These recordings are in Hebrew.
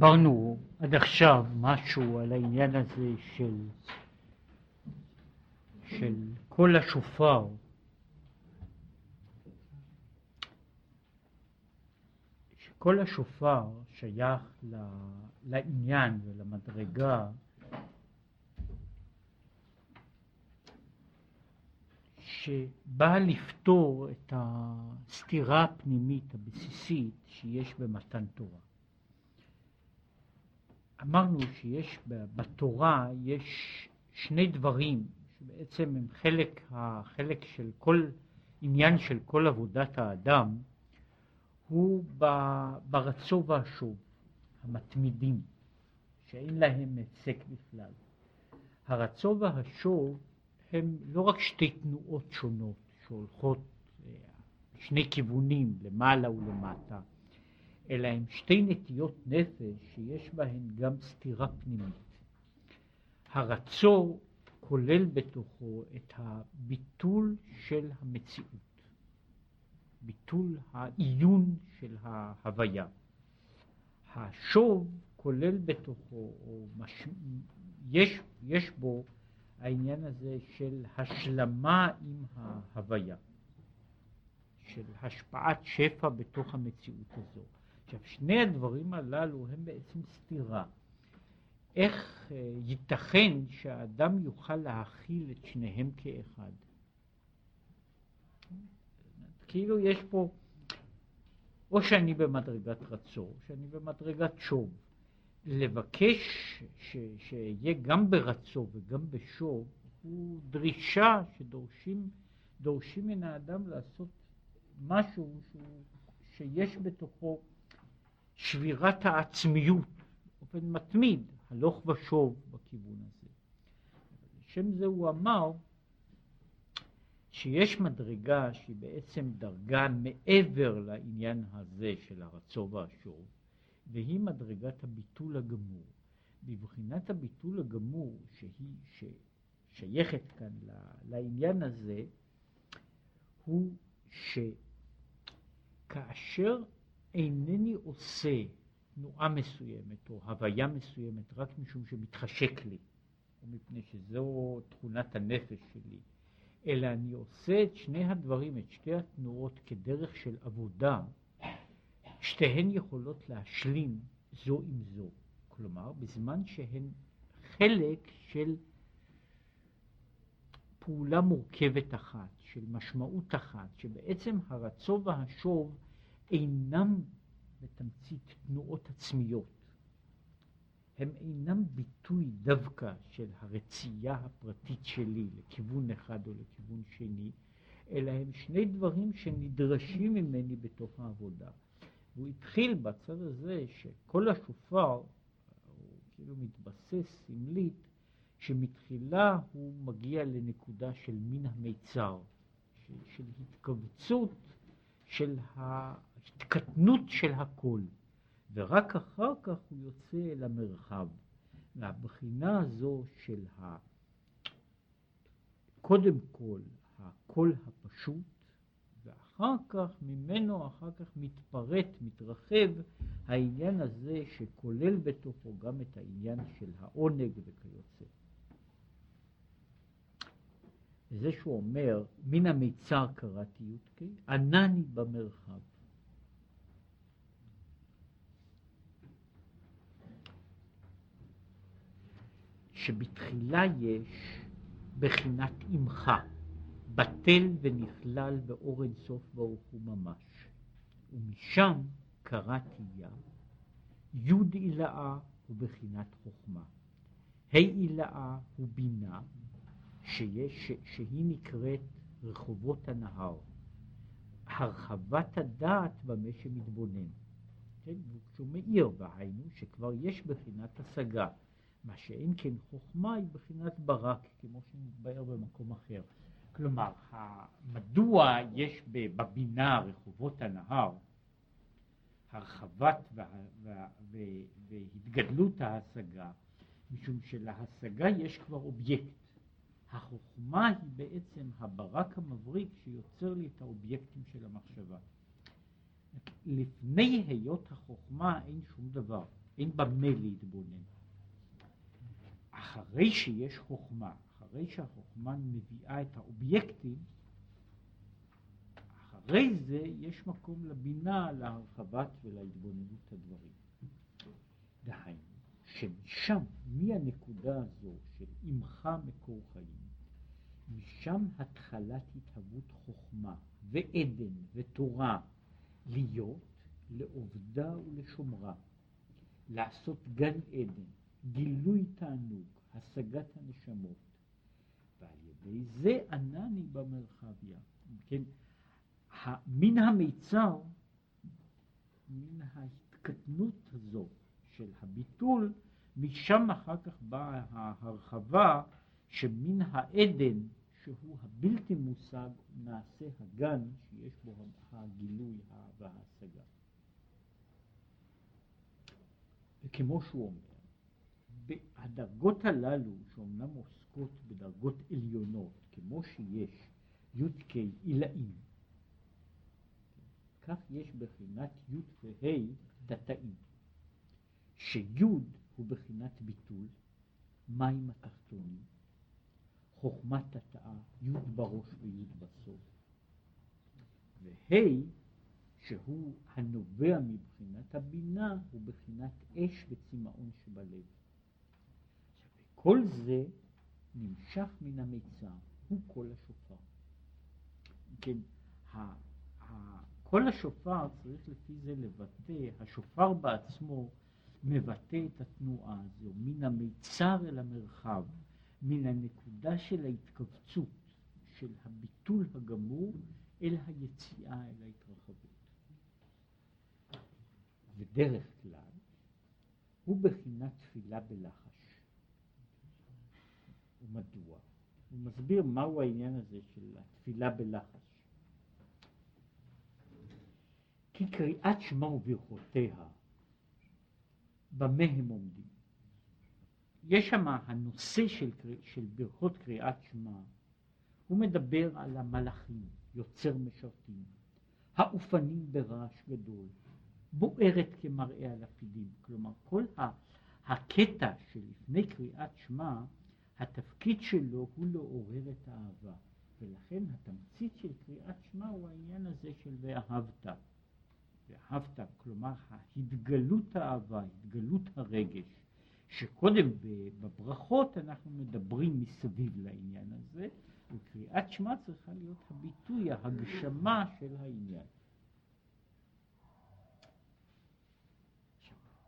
דיברנו עד עכשיו משהו על העניין הזה של, של קול השופר. שקול השופר שייך לעניין ולמדרגה שבאה לפתור את הסתירה הפנימית הבסיסית שיש במתן תורה. אמרנו שיש בתורה יש שני דברים שבעצם הם חלק, החלק של כל עניין של כל עבודת האדם הוא ברצו והשוב, המתמידים, שאין להם הפסק בכלל. הרצו והשוב הם לא רק שתי תנועות שונות שהולכות אה, שני כיוונים, למעלה ולמטה, אלא הם שתי נטיות נפש שיש בהן גם סתירה פנימית. הרצור כולל בתוכו את הביטול של המציאות, ביטול העיון של ההוויה. השוב כולל בתוכו, או מש... יש, יש בו העניין הזה של השלמה עם ההוויה, של השפעת שפע בתוך המציאות הזו. עכשיו, שני הדברים הללו הם בעצם סתירה. איך אה, ייתכן שהאדם יוכל להכיל את שניהם כאחד? כאילו יש פה, או שאני במדרגת רצור, שאני במדרגת שוב. לבקש שיהיה גם ברצו וגם בשוב הוא דרישה שדורשים דורשים מן האדם לעשות משהו שיש בתוכו שבירת העצמיות באופן מתמיד, הלוך ושוב בכיוון הזה. לשם זה הוא אמר שיש מדרגה שהיא בעצם דרגה מעבר לעניין הזה של הרצו והשוב, והיא מדרגת הביטול הגמור. בבחינת הביטול הגמור שהיא ששייכת כאן לעניין הזה, הוא שכאשר אינני עושה תנועה מסוימת או הוויה מסוימת רק משום שמתחשק לי, או מפני שזו תכונת הנפש שלי, אלא אני עושה את שני הדברים, את שתי התנועות כדרך של עבודה, שתיהן יכולות להשלים זו עם זו. כלומר, בזמן שהן חלק של פעולה מורכבת אחת, של משמעות אחת, שבעצם הרצו והשוב אינם בתמצית תנועות עצמיות. הם אינם ביטוי דווקא של הרצייה הפרטית שלי לכיוון אחד או לכיוון שני, אלא הם שני דברים שנדרשים ממני בתוך העבודה. והוא התחיל בצד הזה שכל השופר הוא כאילו מתבסס סמלית שמתחילה הוא מגיע לנקודה של מין המיצר, של, של התכווצות, של ההתקטנות של הכל, ורק אחר כך הוא יוצא אל המרחב. מהבחינה הזו של ה... קודם כל הקול הפשוט, ואחר כך ממנו אחר כך מתפרט, מתרחב העניין הזה שכולל בתוכו גם את העניין של העונג וכיוצא. זה שהוא אומר, מן המיצר קראתי י"ק, ענני במרחב. שבתחילה יש בחינת עמך. בטל ונכלל באור אינסוף ברוך הוא ממש. ומשם קראתי יה, י' עילאה הוא בחינת חוכמה, ה' עילאה הוא בינה, שיש, שהיא נקראת רחובות הנהר, הרחבת הדעת במה שמתבונן. כן, כשהוא מאיר והיינו שכבר יש בחינת השגה, מה שאין כן חוכמה היא בחינת ברק, כמו שמתבאר במקום אחר. כלומר, מדוע יש בבינה רחובות הנהר הרחבת וה, וה, וה, והתגדלות ההשגה, משום שלהשגה יש כבר אובייקט. החוכמה היא בעצם הברק המבריק שיוצר לי את האובייקטים של המחשבה. לפני היות החוכמה אין שום דבר, אין במה להתבונן. אחרי שיש חוכמה, אחרי שהחוכמה מביאה את האובייקטים, אחרי זה יש מקום לבינה, להרחבת ולהתבוננות הדברים. דהיינו, שמשם, מהנקודה הזו של עמך מקור חיים, משם התחלת התהוות חוכמה ועדן ותורה להיות לעובדה ולשומרה, לעשות גן עדן, גילוי תענוג, השגת הנשמות, ועל ידי זה ענני במרחביה. כן, מן המיצר, מן ההתקטנות הזו של הביטול, משם אחר כך באה ההרחבה שמן העדן שהוא הבלתי מושג נעשה הגן שיש בו הגילוי וההשגה. וכמו שהוא אומר, הדרגות הללו שאומנם עוסקות בדרגות עליונות, כמו שיש י"ק עילאים, כך יש בחינת י' וה' תתאים, שי' הוא בחינת ביטול, מים התחתונים, חוכמת תתאה, י' בראש וי' בסוף, וה' שהוא הנובע מבחינת הבינה הוא בחינת אש וצמאון שבלב. כל זה נמשך מן המיצר, הוא קול השופר. כן, קול השופר צריך לפי זה לבטא, השופר בעצמו מבטא את התנועה הזו, מן המיצר אל המרחב, מן הנקודה של ההתכווצות, של הביטול הגמור, אל היציאה, אל ההתרחבות. בדרך כלל הוא בחינת תפילה בלחש. ומדוע? הוא מסביר מהו העניין הזה של התפילה בלחש. כי קריאת שמע וברכותיה, במה הם עומדים? יש שם הנושא של, של ברכות קריאת שמע, הוא מדבר על המלאכים, יוצר משרתים, האופנים ברעש גדול, בוערת כמראה הלפידים. כלומר, כל הקטע שלפני קריאת שמע, התפקיד שלו הוא לעורר את האהבה. ולכן התמצית של קריאת שמע הוא העניין הזה של ואהבת. ואהבת, כלומר התגלות האהבה, התגלות הרגש, שקודם בברכות אנחנו מדברים מסביב לעניין הזה, וקריאת שמע צריכה להיות הביטוי, ההגשמה של העניין.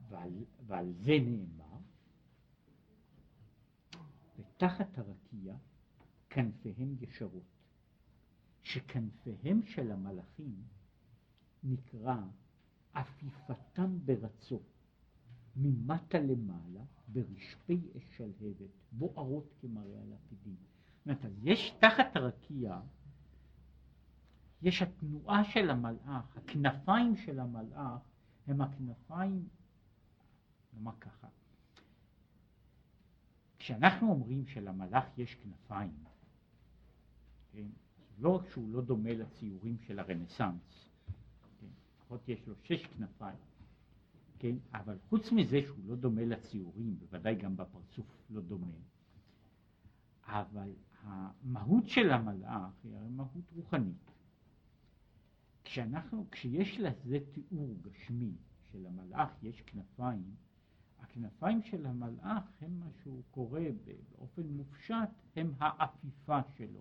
ועל, ועל זה נאמר, ותחת הרקיע כנפיהם ישרות, שכנפיהם של המלאכים נקרא עפיפתם ברצו, ממטה למעלה, ברשפי אש שלהבת, בוערות כמראה הלפידים. זאת אומרת, יש תחת הרקיע, יש התנועה של המלאך, הכנפיים של המלאך הם הכנפיים נאמר ככה, כשאנחנו אומרים שלמלאך יש כנפיים, כן, לא רק שהוא לא דומה לציורים של הרנסאנס, כן, לפחות יש לו שש כנפיים, כן, אבל חוץ מזה שהוא לא דומה לציורים, בוודאי גם בפרצוף לא דומה, אבל המהות של המלאך היא הרי מהות רוחנית. כשאנחנו, כשיש לזה תיאור גשמי שלמלאך יש כנפיים, הכנפיים של המלאך הם מה שהוא קורא באופן מופשט, הם העפיפה שלו.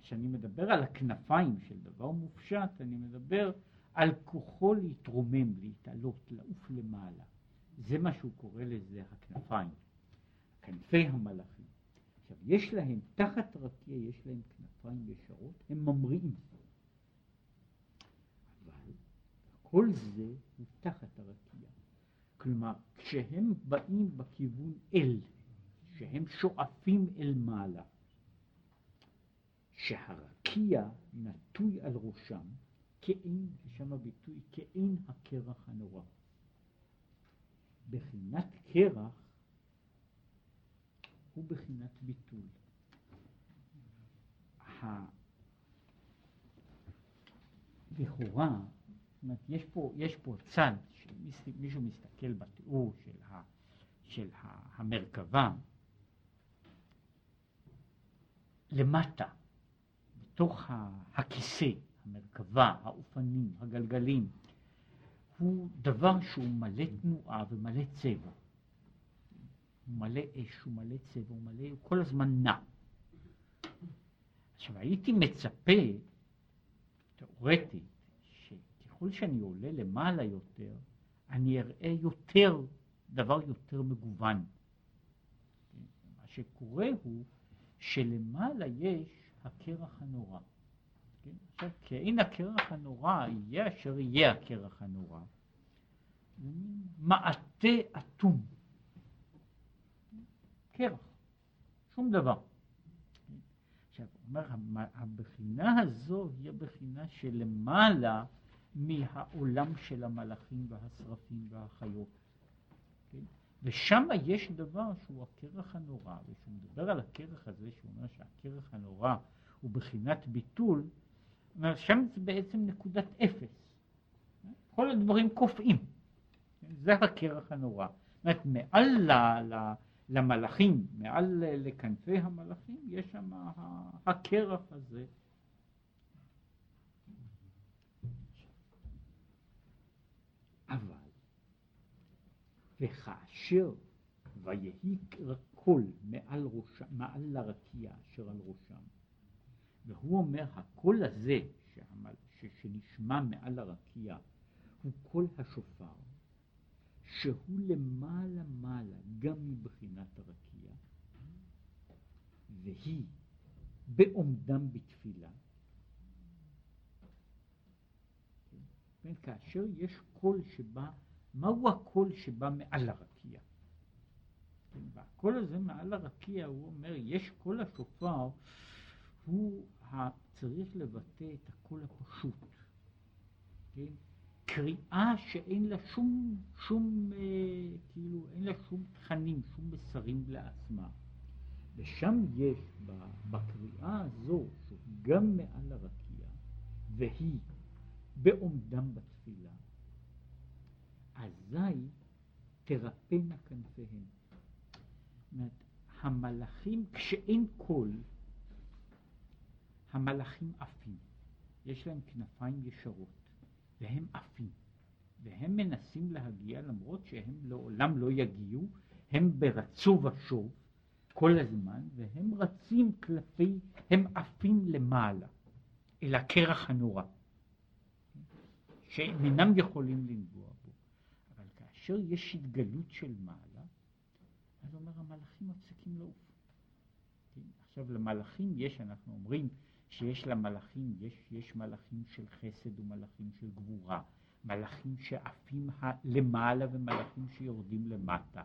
כשאני מדבר על הכנפיים של דבר מופשט, אני מדבר על כוחו להתרומם, להתעלות, לעוף למעלה. זה מה שהוא קורא לזה הכנפיים, כנפי המלאכים. עכשיו, יש להם, תחת רקיע יש להם כנפיים ישרות, הם ממריאים. כל זה הוא תחת הרקיע. כשהם באים בכיוון אל, שהם שואפים אל מעלה, שהרקיע נטוי על ראשם, כאין, שם הביטוי, כאין הקרח הנורא. בחינת קרח הוא בחינת ביטול. לכאורה זאת אומרת, יש פה, יש פה צד מישהו מסתכל בתיאור של, ה, של המרכבה, למטה, בתוך הכיסא, המרכבה, האופנים, הגלגלים, הוא דבר שהוא מלא תנועה ומלא צבע. הוא מלא אש, הוא מלא צבע, הוא מלא, הוא כל הזמן נע. עכשיו הייתי מצפה, תאורטית, שככל שאני עולה למעלה יותר, אני אראה יותר, דבר יותר מגוון. מה שקורה הוא שלמעלה יש הקרח הנורא. כן? עכשיו, כאין הקרח הנורא, יהיה אשר יהיה הקרח הנורא. מעטה אטום. קרח, שום דבר. עכשיו, אומר, הבחינה הזו היא הבחינה שלמעלה מהעולם של המלאכים והשרפים והחיות. כן? ושם יש דבר שהוא הקרח הנורא, וכשהוא מדבר על הקרח הזה, שהוא אומר שהקרח הנורא הוא בחינת ביטול, שם זה בעצם נקודת אפס. כל הדברים קופאים. זה הקרח הנורא. זאת אומרת, מעל ל, ל, למלאכים, מעל לכנפי המלאכים, יש שם הקרח הזה. אבל, וכאשר ויהי קול מעל, מעל לרקיע אשר על ראשם, והוא אומר, הקול הזה שהמל, שנשמע מעל הרקיע הוא קול השופר, שהוא למעלה מעלה גם מבחינת הרקיע, והיא בעומדם בתפילה. כן, כאשר יש קול שבא, מהו הקול שבא מעל הרקיע? כן, והקול הזה מעל הרקיע, הוא אומר, יש קול השופר, הוא צריך לבטא את הקול הפשוט. כן? קריאה שאין לה שום, שום, אה, כאילו, אין לה שום תכנים, שום מסרים לעצמה. ושם יש, בקריאה הזו, גם מעל הרקיע, והיא בעומדם בתפילה, אזי תרפאנה כנפיהם. אומרת, המלאכים, כשאין קול, המלאכים עפים. יש להם כנפיים ישרות. והם עפים, והם מנסים להגיע למרות שהם לעולם לא יגיעו, הם ברצו ושוב כל הזמן, והם רצים כלפי, הם עפים למעלה, אל הקרח הנורא, שהם אינם יכולים לנגוע כאשר יש התגלות של מעלה, אז אומר המלאכים מפסיקים לעוף. כן? עכשיו למלאכים יש, אנחנו אומרים, שיש למלאכים, יש, יש מלאכים של חסד ומלאכים של גבורה, מלאכים שעפים למעלה ומלאכים שיורדים למטה.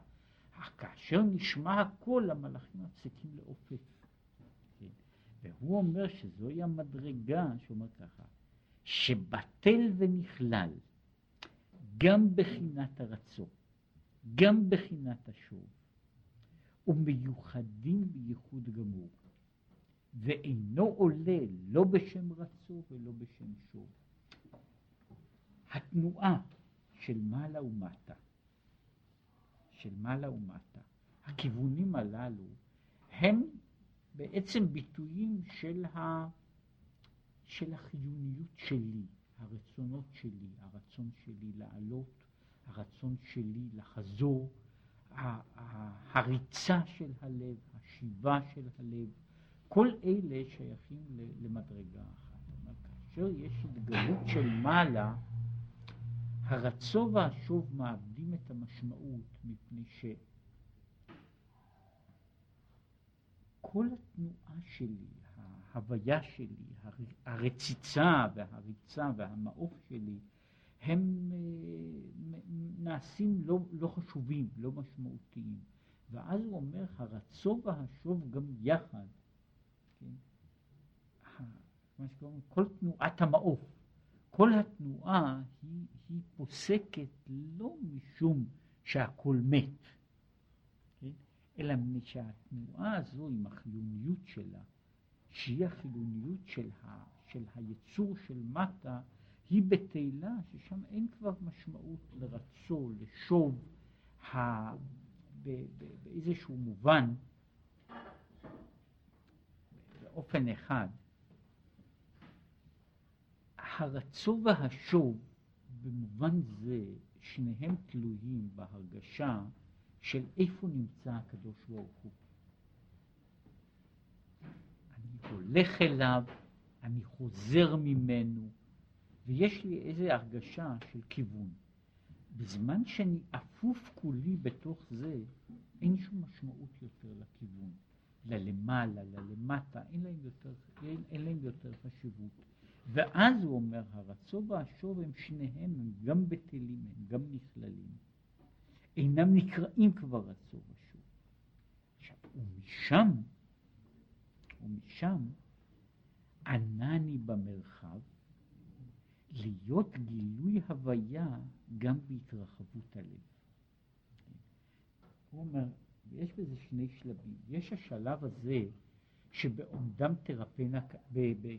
אך כאשר נשמע הקול, המלאכים מפסיקים לעופף. כן? והוא אומר שזוהי המדרגה, שאומר ככה, שבטל ונכלל גם בחינת הרצון, גם בחינת השוב, ומיוחדים בייחוד גמור. ואינו עולה לא בשם רצו ולא בשם שוב. התנועה של מעלה ומטה, של מעלה ומטה, הכיוונים הללו הם בעצם ביטויים של, ה, של החיוניות שלי, הרצונות שלי, הרצון שלי לעלות, הרצון שלי לחזור, הריצה של הלב, השיבה של הלב, כל אלה שייכים למדרגה אחת. כאשר יש התגלות של מעלה, הרצו והשוב מאבדים את המשמעות מפני שכל התנועה שלי, ההוויה שלי, הרציצה והריצה והמעוף שלי, הם אה, נעשים לא, לא חשובים, לא משמעותיים. ואז הוא אומר, הרצו והשוב גם יחד כן? מה שקוראים, כל תנועת המעוף, כל התנועה היא, היא פוסקת לא משום שהכל מת, כן? אלא שהתנועה הזו עם החיוניות שלה, שהיא החיוניות של, ה, של היצור של מטה, היא בתהילה ששם אין כבר משמעות לרצו, לשוב, ה... באיזשהו מובן, באופן אחד, הרצו והשוב במובן זה שניהם תלויים בהרגשה של איפה נמצא הקדוש ברוך הוא. אני הולך אליו, אני חוזר ממנו, ויש לי איזו הרגשה של כיוון. בזמן שאני אפוף כולי בתוך זה, אין שום משמעות יותר לכיוון. ללמעלה, ללמטה, אין להם יותר, אין, אין להם יותר חשיבות. ואז הוא אומר, הרצו והשוב הם שניהם, הם גם בטלים, הם גם נכללים. אינם נקראים כבר רצו ושוב. עכשיו, ומשם, ומשם, ענני במרחב, להיות גילוי הוויה גם בהתרחבות הלב. הוא אומר, יש בזה שני שלבים. יש השלב הזה שבעומדם תרפנה,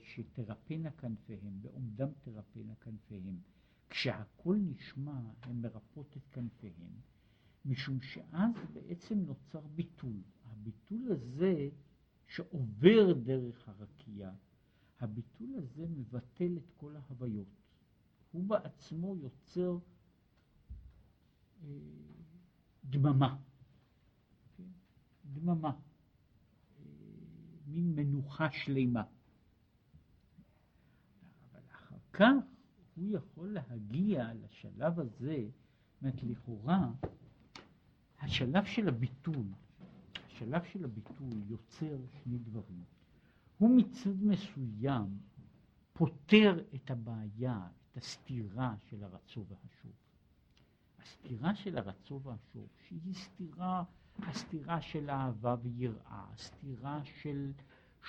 שתרפנה כנפיהם, בעומדם תרפנה כנפיהם. כשהכול נשמע, הן מרפות את כנפיהם, משום שאז בעצם נוצר ביטול. הביטול הזה שעובר דרך הרקייה, הביטול הזה מבטל את כל ההוויות. הוא בעצמו יוצר אה, דממה. כן? דממה. אה, מין מנוחה שלמה. אבל אחר כך הוא יכול להגיע לשלב הזה, זאת אומרת לכאורה, השלב של הביטול, השלב של הביטול יוצר שני דברים. הוא מצד מסוים פותר את הבעיה, את הסתירה של הרצו והשוב. הסתירה של הרצו והשוב, שהיא סתירה, הסתירה של אהבה ויראה, הסתירה של,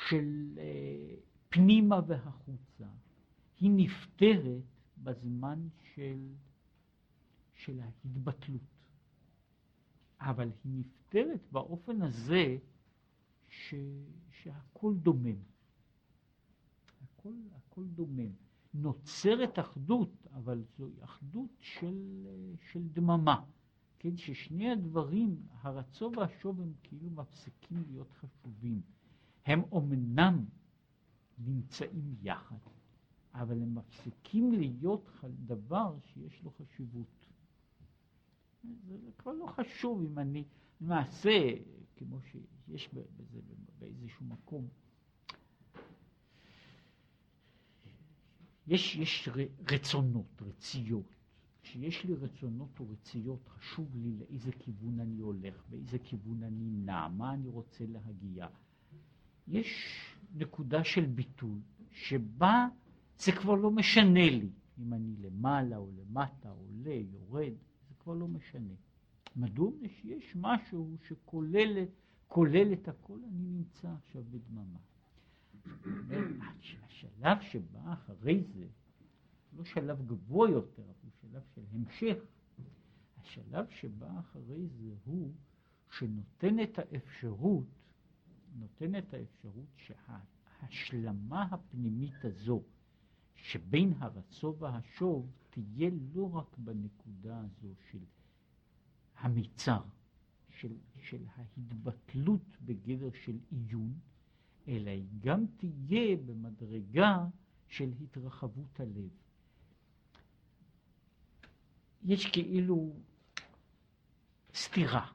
של אה, פנימה והחוצה, היא נפתרת בזמן של, של ההתבטלות. אבל היא נפתרת באופן הזה ש, שהכל דומם. הכל, הכל דומם. נוצרת אחדות, אבל זוהי אחדות של, של דממה. כן, ששני הדברים, הרצו והשוב, הם כאילו מפסיקים להיות חשובים. הם אומנם נמצאים יחד, אבל הם מפסיקים להיות דבר שיש לו חשיבות. זה כבר לא חשוב אם אני, למעשה, כמו שיש בזה באיזשהו מקום, יש, יש רצונות, רציות. כשיש לי רצונות או רציות, חשוב לי לאיזה כיוון אני הולך, באיזה כיוון אני נע, מה אני רוצה להגיע. יש נקודה של ביטול, שבה זה כבר לא משנה לי אם אני למעלה או למטה, עולה, יורד, כבר לא משנה. מדוע? שיש משהו שכולל את הכל, אני נמצא עכשיו בדממה. השלב שבא אחרי זה, לא שלב גבוה יותר, אבל שלב של המשך. השלב שבא אחרי זה הוא שנותן את האפשרות, נותן את האפשרות שההשלמה הפנימית הזו שבין הרצו והשוב תהיה לא רק בנקודה הזו של המיצר, של, של ההתבטלות בגדר של עיון, אלא היא גם תהיה במדרגה של התרחבות הלב. יש כאילו סתירה.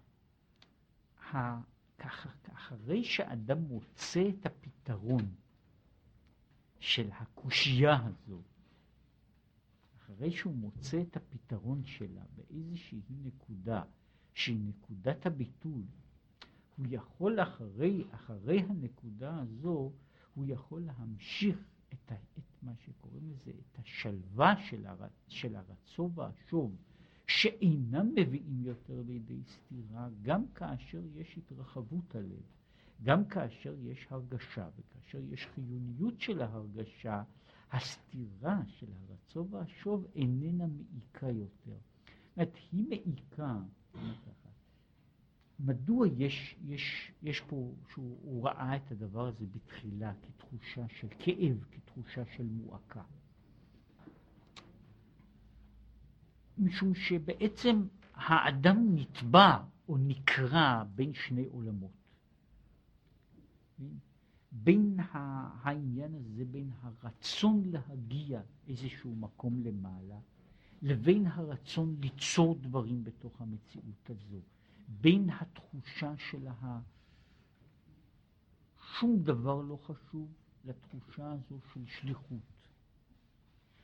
אחרי שאדם מוצא את הפתרון של הקושייה הזו, אחרי שהוא מוצא את הפתרון שלה באיזושהי נקודה, שהיא נקודת הביטול, הוא יכול אחרי, אחרי הנקודה הזו, הוא יכול להמשיך את, ה, את מה שקוראים לזה, את השלווה של, הר, של הרצו והשוב, שאינם מביאים יותר לידי סתירה, גם כאשר יש התרחבות הלב, גם כאשר יש הרגשה וכאשר יש חיוניות של ההרגשה, הסתירה של הרצו והשוב איננה מעיקה יותר. זאת אומרת, היא מעיקה, מדוע יש, יש, יש פה, שהוא ראה את הדבר הזה בתחילה כתחושה של כאב, כתחושה של מועקה. משום שבעצם האדם נתבע או נקרע בין שני עולמות. בין העניין הזה, בין הרצון להגיע איזשהו מקום למעלה, לבין הרצון ליצור דברים בתוך המציאות הזו, בין התחושה של ה... שום דבר לא חשוב לתחושה הזו של שליחות.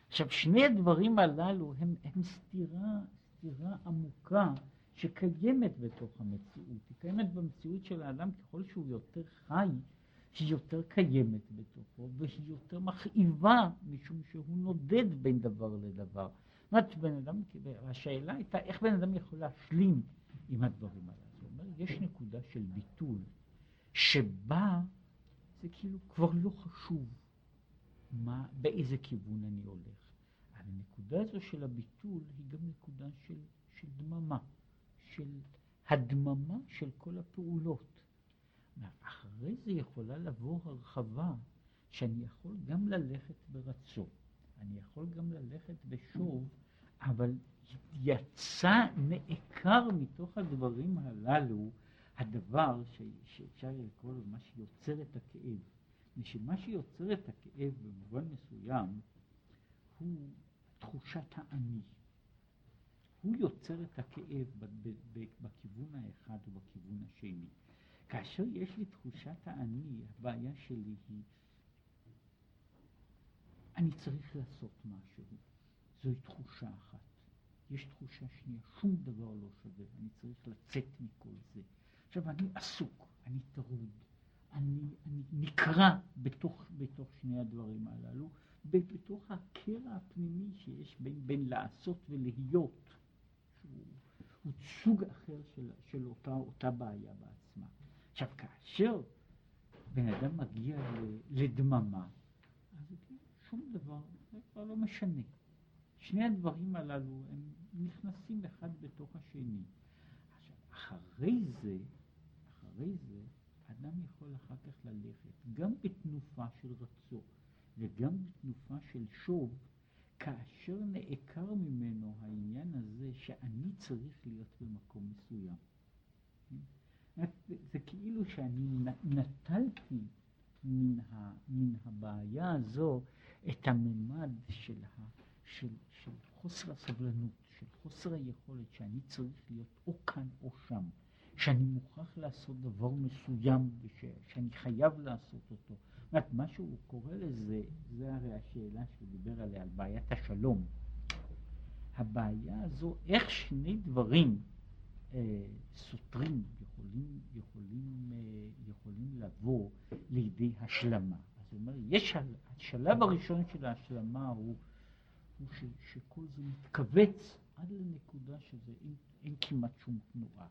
עכשיו, שני הדברים הללו הם, הם סתירה, סתירה עמוקה שקיימת בתוך המציאות. היא קיימת במציאות של האדם ככל שהוא יותר חי, היא יותר קיימת בתוכו, והיא יותר מכאיבה, משום שהוא נודד בין דבר לדבר. זאת אומרת, אדם, השאלה הייתה איך בן אדם יכול להשלים עם הדברים האלה. זאת אומרת, יש נקודה של ביטול, שבה זה כאילו כבר לא חשוב מה, באיזה כיוון אני הולך. הנקודה הזו של הביטול היא גם נקודה של, של דממה, של הדממה של כל הפעולות. אחרי זה יכולה לבוא הרחבה שאני יכול גם ללכת ברצון, אני יכול גם ללכת בשוב, אבל יצא, נעקר מתוך הדברים הללו הדבר ש, שאפשר לקרוא לו מה שיוצר את הכאב. ושמה שיוצר את הכאב במובן מסוים הוא תחושת האני. הוא יוצר את הכאב בכיוון האחד ובכיוון השני. כאשר יש לי תחושת האני, הבעיה שלי היא, אני צריך לעשות משהו. זוהי תחושה אחת. יש תחושה שנייה, שום דבר לא שווה, אני צריך לצאת מכל זה. עכשיו, אני עסוק, אני טרוד, אני, אני נקרע בתוך, בתוך שני הדברים הללו, בתוך הקרע הפנימי שיש בין, בין לעשות ולהיות, שהוא הוא סוג אחר של, של אותה, אותה בעיה בעצמה. עכשיו, כאשר בן אדם מגיע לדממה, אז שום דבר, זה כבר לא משנה. שני הדברים הללו הם נכנסים אחד בתוך השני. עכשיו, אחרי זה, אחרי זה, אדם יכול אחר כך ללכת גם בתנופה של רצון וגם בתנופה של שוב, כאשר נעקר ממנו העניין הזה שאני צריך להיות במקום מסוים. זה כאילו שאני נטלתי מן, ה, מן הבעיה הזו את הממד של, ה, של, של חוסר הסבלנות, של חוסר היכולת שאני צריך להיות או כאן או שם. שאני מוכרח לעשות דבר מסוים, שאני חייב לעשות אותו. זאת אומרת, מה שהוא קורא לזה, זה הרי השאלה שהוא דיבר עליה, על בעיית השלום. הבעיה הזו, איך שני דברים אה, סותרים יכולים, יכולים, אה, יכולים לבוא לידי השלמה. אז הוא אומר, יש, השלב הראשון של ההשלמה הוא, הוא ש, שכל זה מתכווץ עד לנקודה שזה אין, אין כמעט שום תנועה.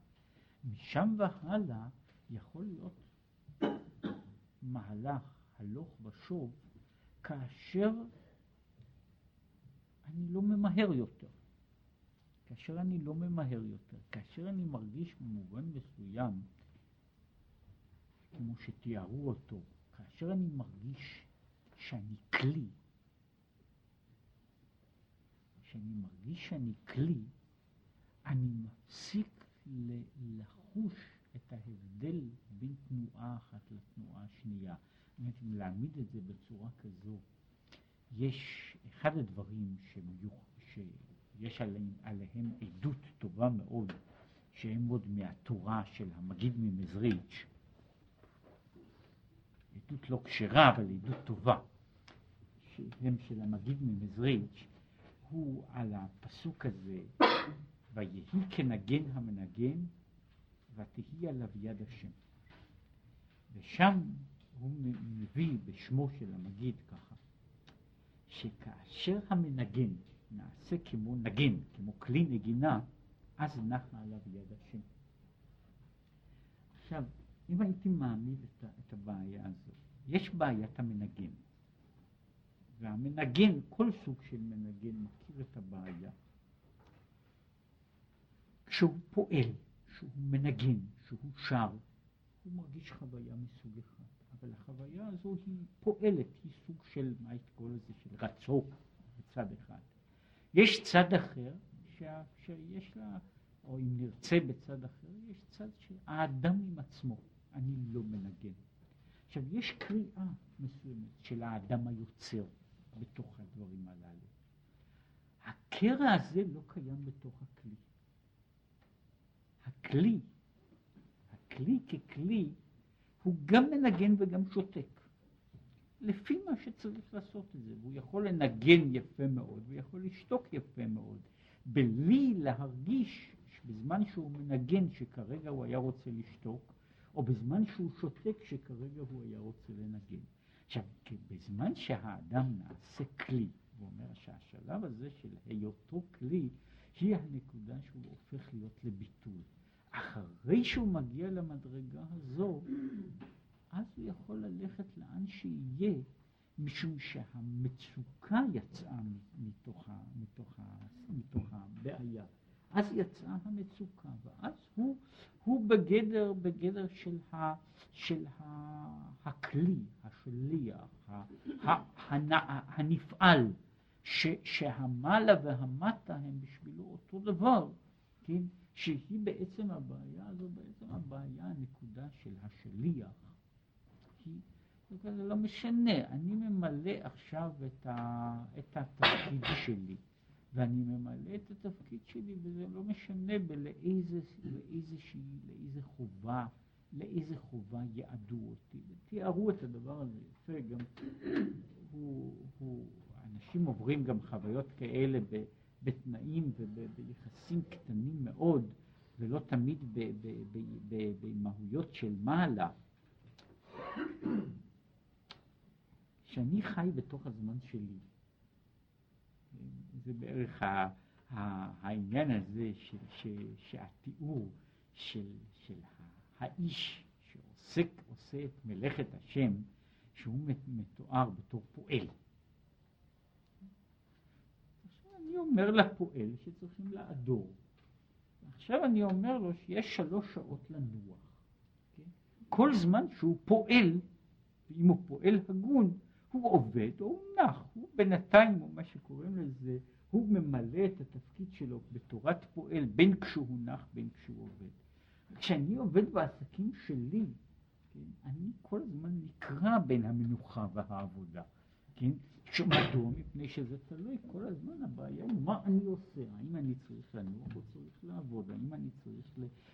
משם והלאה יכול להיות מהלך הלוך ושוב כאשר אני לא ממהר יותר. כאשר אני לא ממהר יותר, כאשר אני מרגיש במובן מסוים, כמו שתיארו אותו, כאשר אני מרגיש שאני כלי, כשאני מרגיש שאני כלי, אני מפסיק לחוש את ההבדל בין תנועה אחת לתנועה השנייה. אם להעמיד את זה בצורה כזו, יש אחד הדברים שמיוח, שיש עליהם, עליהם עדות טובה מאוד, שהם עוד מהתורה של המגיד ממזריץ', עדות לא כשרה, אבל עדות טובה, שהם של המגיד ממזריץ', הוא על הפסוק הזה ויהי כנגן המנגן, ותהי עליו יד השם. ושם הוא מביא בשמו של המגיד ככה, שכאשר המנגן נעשה כמו נגן, כמו כלי נגינה, אז נחה עליו יד השם. עכשיו, אם הייתי מעמיד את, את הבעיה הזו, יש בעיית המנגן, והמנגן, כל סוג של מנגן מכיר את הבעיה, כשהוא פועל, שהוא מנגן, שהוא שר, הוא מרגיש חוויה מסוג אחד. אבל החוויה הזו היא פועלת, היא סוג של, מה הייתי קורא לזה, של רצון בצד אחד. יש צד אחר שה, שיש לה, או אם נרצה בצד אחר, יש צד של האדם עם עצמו, אני לא מנגן. עכשיו, יש קריאה מסוימת של האדם היוצר בתוך הדברים הללו. הקרע הזה לא קיים בתוך הכלי. הכלי, הכלי ככלי, הוא גם מנגן וגם שותק. לפי מה שצריך לעשות את זה, והוא יכול לנגן יפה מאוד, והוא יכול לשתוק יפה מאוד, בלי להרגיש שבזמן שהוא מנגן שכרגע הוא היה רוצה לשתוק, או בזמן שהוא שותק שכרגע הוא היה רוצה לנגן. עכשיו, בזמן שהאדם נעשה כלי, הוא אומר שהשלב הזה של היותו כלי, היא הנקודה שהוא הופך להיות לביטול. אחרי שהוא מגיע למדרגה הזו, אז הוא יכול ללכת לאן שיהיה, משום שהמצוקה יצאה מתוך, ה, מתוך, ה, מתוך הבעיה. אז יצאה המצוקה, ואז הוא, הוא בגדר, בגדר של, ה, של ה, הכלי, השליח, ה, ה, הנ, הנפעל, ש, שהמעלה והמטה הם בשבילו אותו דבר, כן? שהיא בעצם הבעיה הזו, בעצם הבעיה הנקודה של השליח. היא, זה לא משנה, אני ממלא עכשיו את, ה, את התפקיד שלי. ואני ממלא את התפקיד שלי, וזה לא משנה לאיזה, לאיזושהי, לאיזה חובה, לאיזה חובה יעדו אותי. ותיארו את הדבר הזה יפה, גם הוא, הוא, אנשים עוברים גם חוויות כאלה ב, בתנאים וביחסים קטנים מאוד, ולא תמיד במהויות של מעלה. שאני חי בתוך הזמן שלי, זה בערך ה, ה, העניין הזה של, ש, שהתיאור של, של האיש שעוסק, עושה את מלאכת השם, שהוא מתואר בתור פועל. עכשיו אני אומר לפועל שצריכים לאדור. עכשיו אני אומר לו שיש שלוש שעות לנוח. כן? כל זמן שהוא פועל, ואם הוא פועל הגון, הוא עובד או הוא נח, הוא בינתיים, או מה שקוראים לזה, הוא ממלא את התפקיד שלו בתורת פועל, בין כשהוא נח, בין כשהוא עובד. כשאני עובד בעסקים שלי, כן, אני כל הזמן נקרע בין המנוחה והעבודה. כן? מדוע? מפני שזה תלוי כל הזמן, הבעיה היא מה אני עושה, האם אני צריך לנוח או צריך לעבוד, האם אני צריך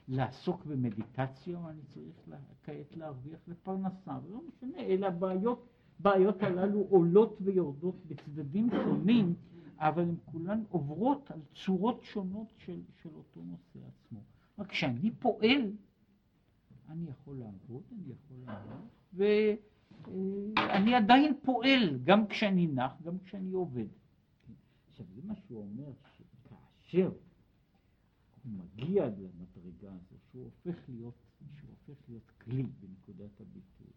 לעסוק במדיטציה או אני צריך כעת להרוויח לפרנסה, ולא משנה, אלה הבעיות הבעיות הללו עולות ויורדות בצדדים שונים, אבל הן כולן עוברות על צורות שונות של, של אותו נושא עצמו. רק כשאני פועל, אני יכול לעבוד, אני יכול לעבוד, ואני עדיין פועל, גם כשאני נח, גם כשאני עובד. עכשיו, זה מה שהוא אומר, שכאשר הוא מגיע למדרגה הזו, שהוא הופך להיות, שהוא הופך להיות כלי בנקודת הביטוי,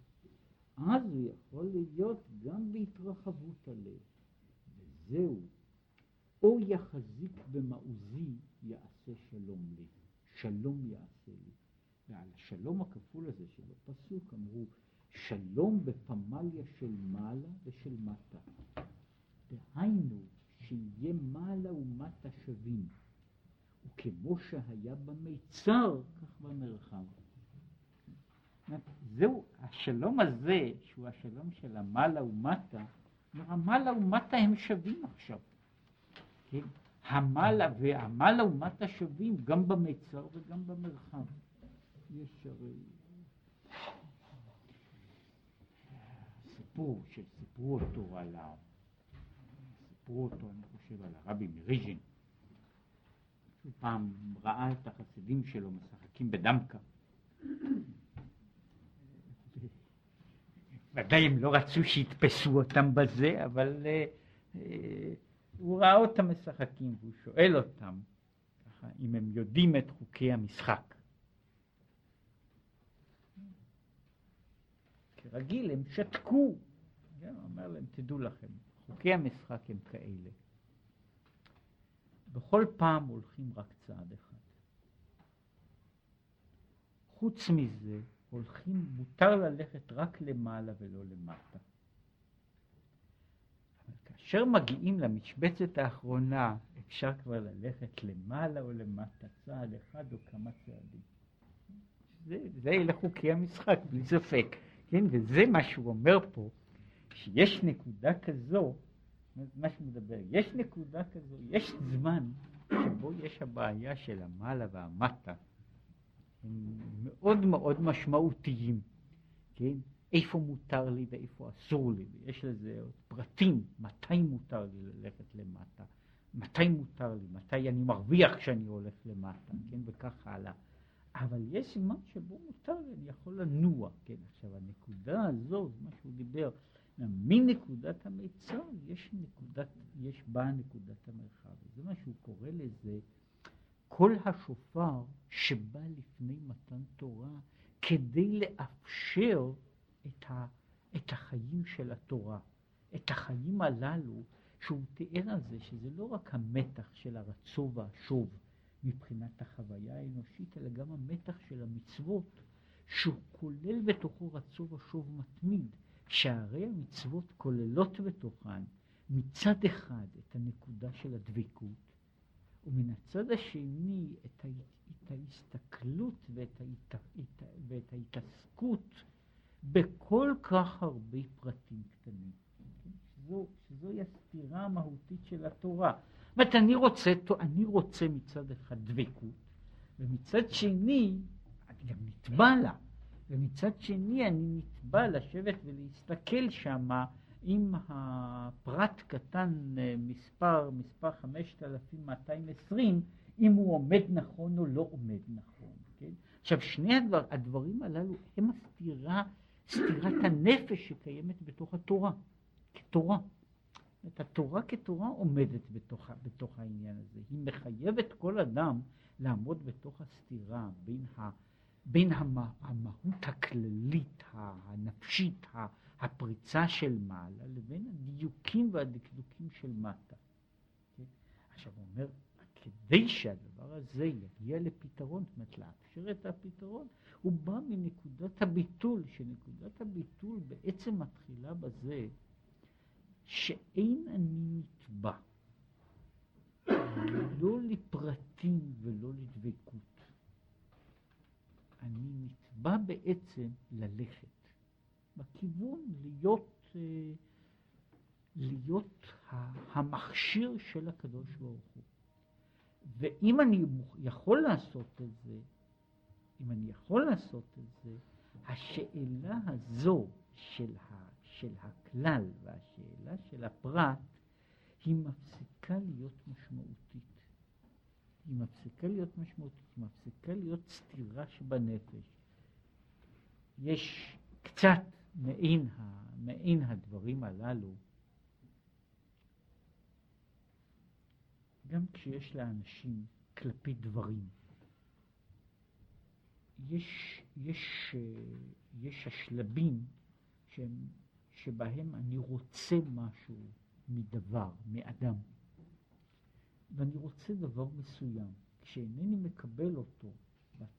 אז הוא יכול להיות גם בהתרחבות הלב. וזהו, או יחזיק במעוזי יעשה שלום לי, שלום יעשה לי. ועל השלום הכפול הזה שבפסוק אמרו, שלום בפמליה של מעלה ושל מטה. דהיינו, שיהיה מעלה ומטה שווים, וכמו שהיה במיצר, כך במרחב. זהו, השלום הזה, שהוא השלום של המעלה ומטה, המעלה ומטה הם שווים עכשיו. כן? המעלה והמעלה ומטה שווים גם במיצר וגם במרחב. יש הרי סיפור שסיפרו אותו על ה... סיפרו אותו, אני חושב, על הרבי מריז'ין. הוא פעם ראה את החסידים שלו משחקים בדמקה. ודאי הם לא רצו שיתפסו אותם בזה, אבל uh, uh, הוא ראה אותם משחקים והוא שואל אותם ככה, אם הם יודעים את חוקי המשחק. כרגיל הם שתקו, כן, הוא אומר להם תדעו לכם, חוקי המשחק הם כאלה. בכל פעם הולכים רק צעד אחד. חוץ מזה, הולכים, מותר ללכת רק למעלה ולא למטה. אבל כאשר מגיעים למשבצת האחרונה, אפשר כבר ללכת למעלה או למטה, צעד אחד או כמה צעדים. זה, זה אלה חוקי המשחק, בלי ספק. כן, וזה מה שהוא אומר פה, שיש נקודה כזו, מה שהוא מדבר, יש נקודה כזו, יש זמן שבו יש הבעיה של המעלה והמטה, הם מאוד מאוד משמעותיים, כן? איפה מותר לי ואיפה אסור לי, ויש לזה עוד פרטים, מתי מותר לי ללכת למטה, מתי מותר לי, מתי אני מרוויח כשאני הולך למטה, כן, וכך הלאה. אבל יש זמן שבו מותר לי, אני יכול לנוע, כן, עכשיו הנקודה הזו, מה שהוא דיבר, מנקודת המיצר יש נקודת, יש בה נקודת המרחב, זה מה שהוא קורא לזה, כל השופר שבא לפני מתן תורה כדי לאפשר את, ה, את החיים של התורה, את החיים הללו שהוא תיאר על זה שזה לא רק המתח של הרצו והשוב מבחינת החוויה האנושית, אלא גם המתח של המצוות, שהוא כולל בתוכו רצו ושוב מתמיד, שהרי המצוות כוללות בתוכן מצד אחד את הנקודה של הדבקות, ומן הצד השני את, ה, את ההסתכלות ואת, ההת, ואת ההתעסקות בכל כך הרבה פרטים קטנים. שזו, שזוהי הסתירה המהותית של התורה. זאת אומרת, אני רוצה, אני רוצה מצד אחד דבקות, ומצד שני, אני גם נתבע לה, ומצד שני אני נתבע לשבת ולהסתכל שמה אם הפרט קטן אה, מספר, מספר 5220, אם הוא עומד נכון או לא עומד נכון. כן? עכשיו, שני הדבר, הדברים הללו הם הסתירה סתירת הנפש שקיימת בתוך התורה, כתורה. את התורה כתורה עומדת בתוך, בתוך העניין הזה. היא מחייבת כל אדם לעמוד בתוך הסתירה בין, ה, בין המה, המהות הכללית, הנפשית, הפריצה של מעלה, לבין הדיוקים והדקדוקים של מטה. כן? עכשיו הוא אומר, כדי שהדבר הזה יגיע לפתרון, זאת אומרת לאפשר את הפתרון, הוא בא מנקודת הביטול, שנקודת הביטול בעצם מתחילה בזה שאין אני נתבע, לא לפרטים ולא לדבקות. אני נתבע בעצם ללכת בכיוון להיות, אה, להיות המכשיר של הקדוש ברוך הוא. ואם אני יכול לעשות את זה, אם אני יכול לעשות את זה, השאלה הזו של, ה, של הכלל והשאלה של הפרט, היא מפסיקה להיות משמעותית. היא מפסיקה להיות משמעותית, היא מפסיקה להיות סתירה שבנפש. יש קצת מעין, ה, מעין הדברים הללו, גם כשיש לאנשים כלפי דברים. יש, יש, יש השלבים שהם, שבהם אני רוצה משהו מדבר, מאדם, ואני רוצה דבר מסוים. כשאינני מקבל אותו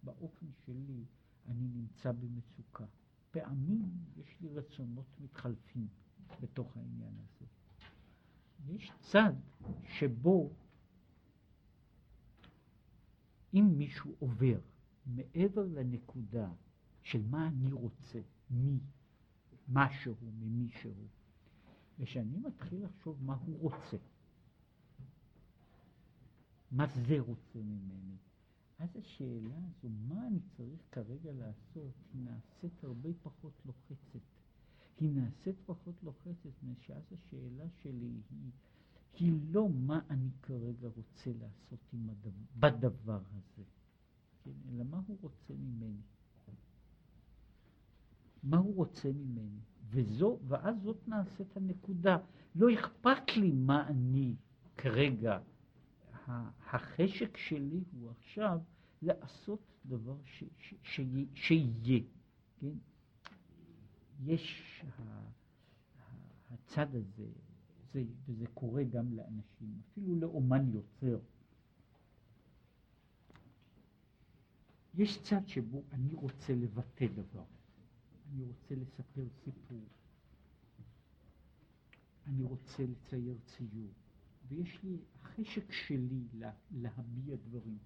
באופן שלי, אני נמצא במצוקה. פעמים יש לי רצונות מתחלפים בתוך העניין הזה. יש צד שבו אם מישהו עובר מעבר לנקודה של מה אני רוצה, מי, משהו, ממישהו, ושאני מתחיל לחשוב מה הוא רוצה, מה זה רוצה ממני, אז השאלה הזו, מה אני צריך כרגע לעשות, היא נעשית הרבה פחות לוחצת. היא נעשית פחות לוחצת, מפני שאז השאלה שלי היא, היא לא מה אני כרגע רוצה לעשות עם הדבר, בדבר הזה. כן? אלא מה הוא רוצה ממני. מה הוא רוצה ממני. וזו, ואז זאת נעשית הנקודה. לא אכפת לי מה אני כרגע. החשק שלי הוא עכשיו לעשות דבר שיהיה. כן? יש הצד הזה, זה, וזה קורה גם לאנשים, אפילו לאומן יוצר. יש צד שבו אני רוצה לבטא דבר, אני רוצה לספר סיפור, אני רוצה לצייר ציור, ויש לי החשק שלי לה, להביע דברים.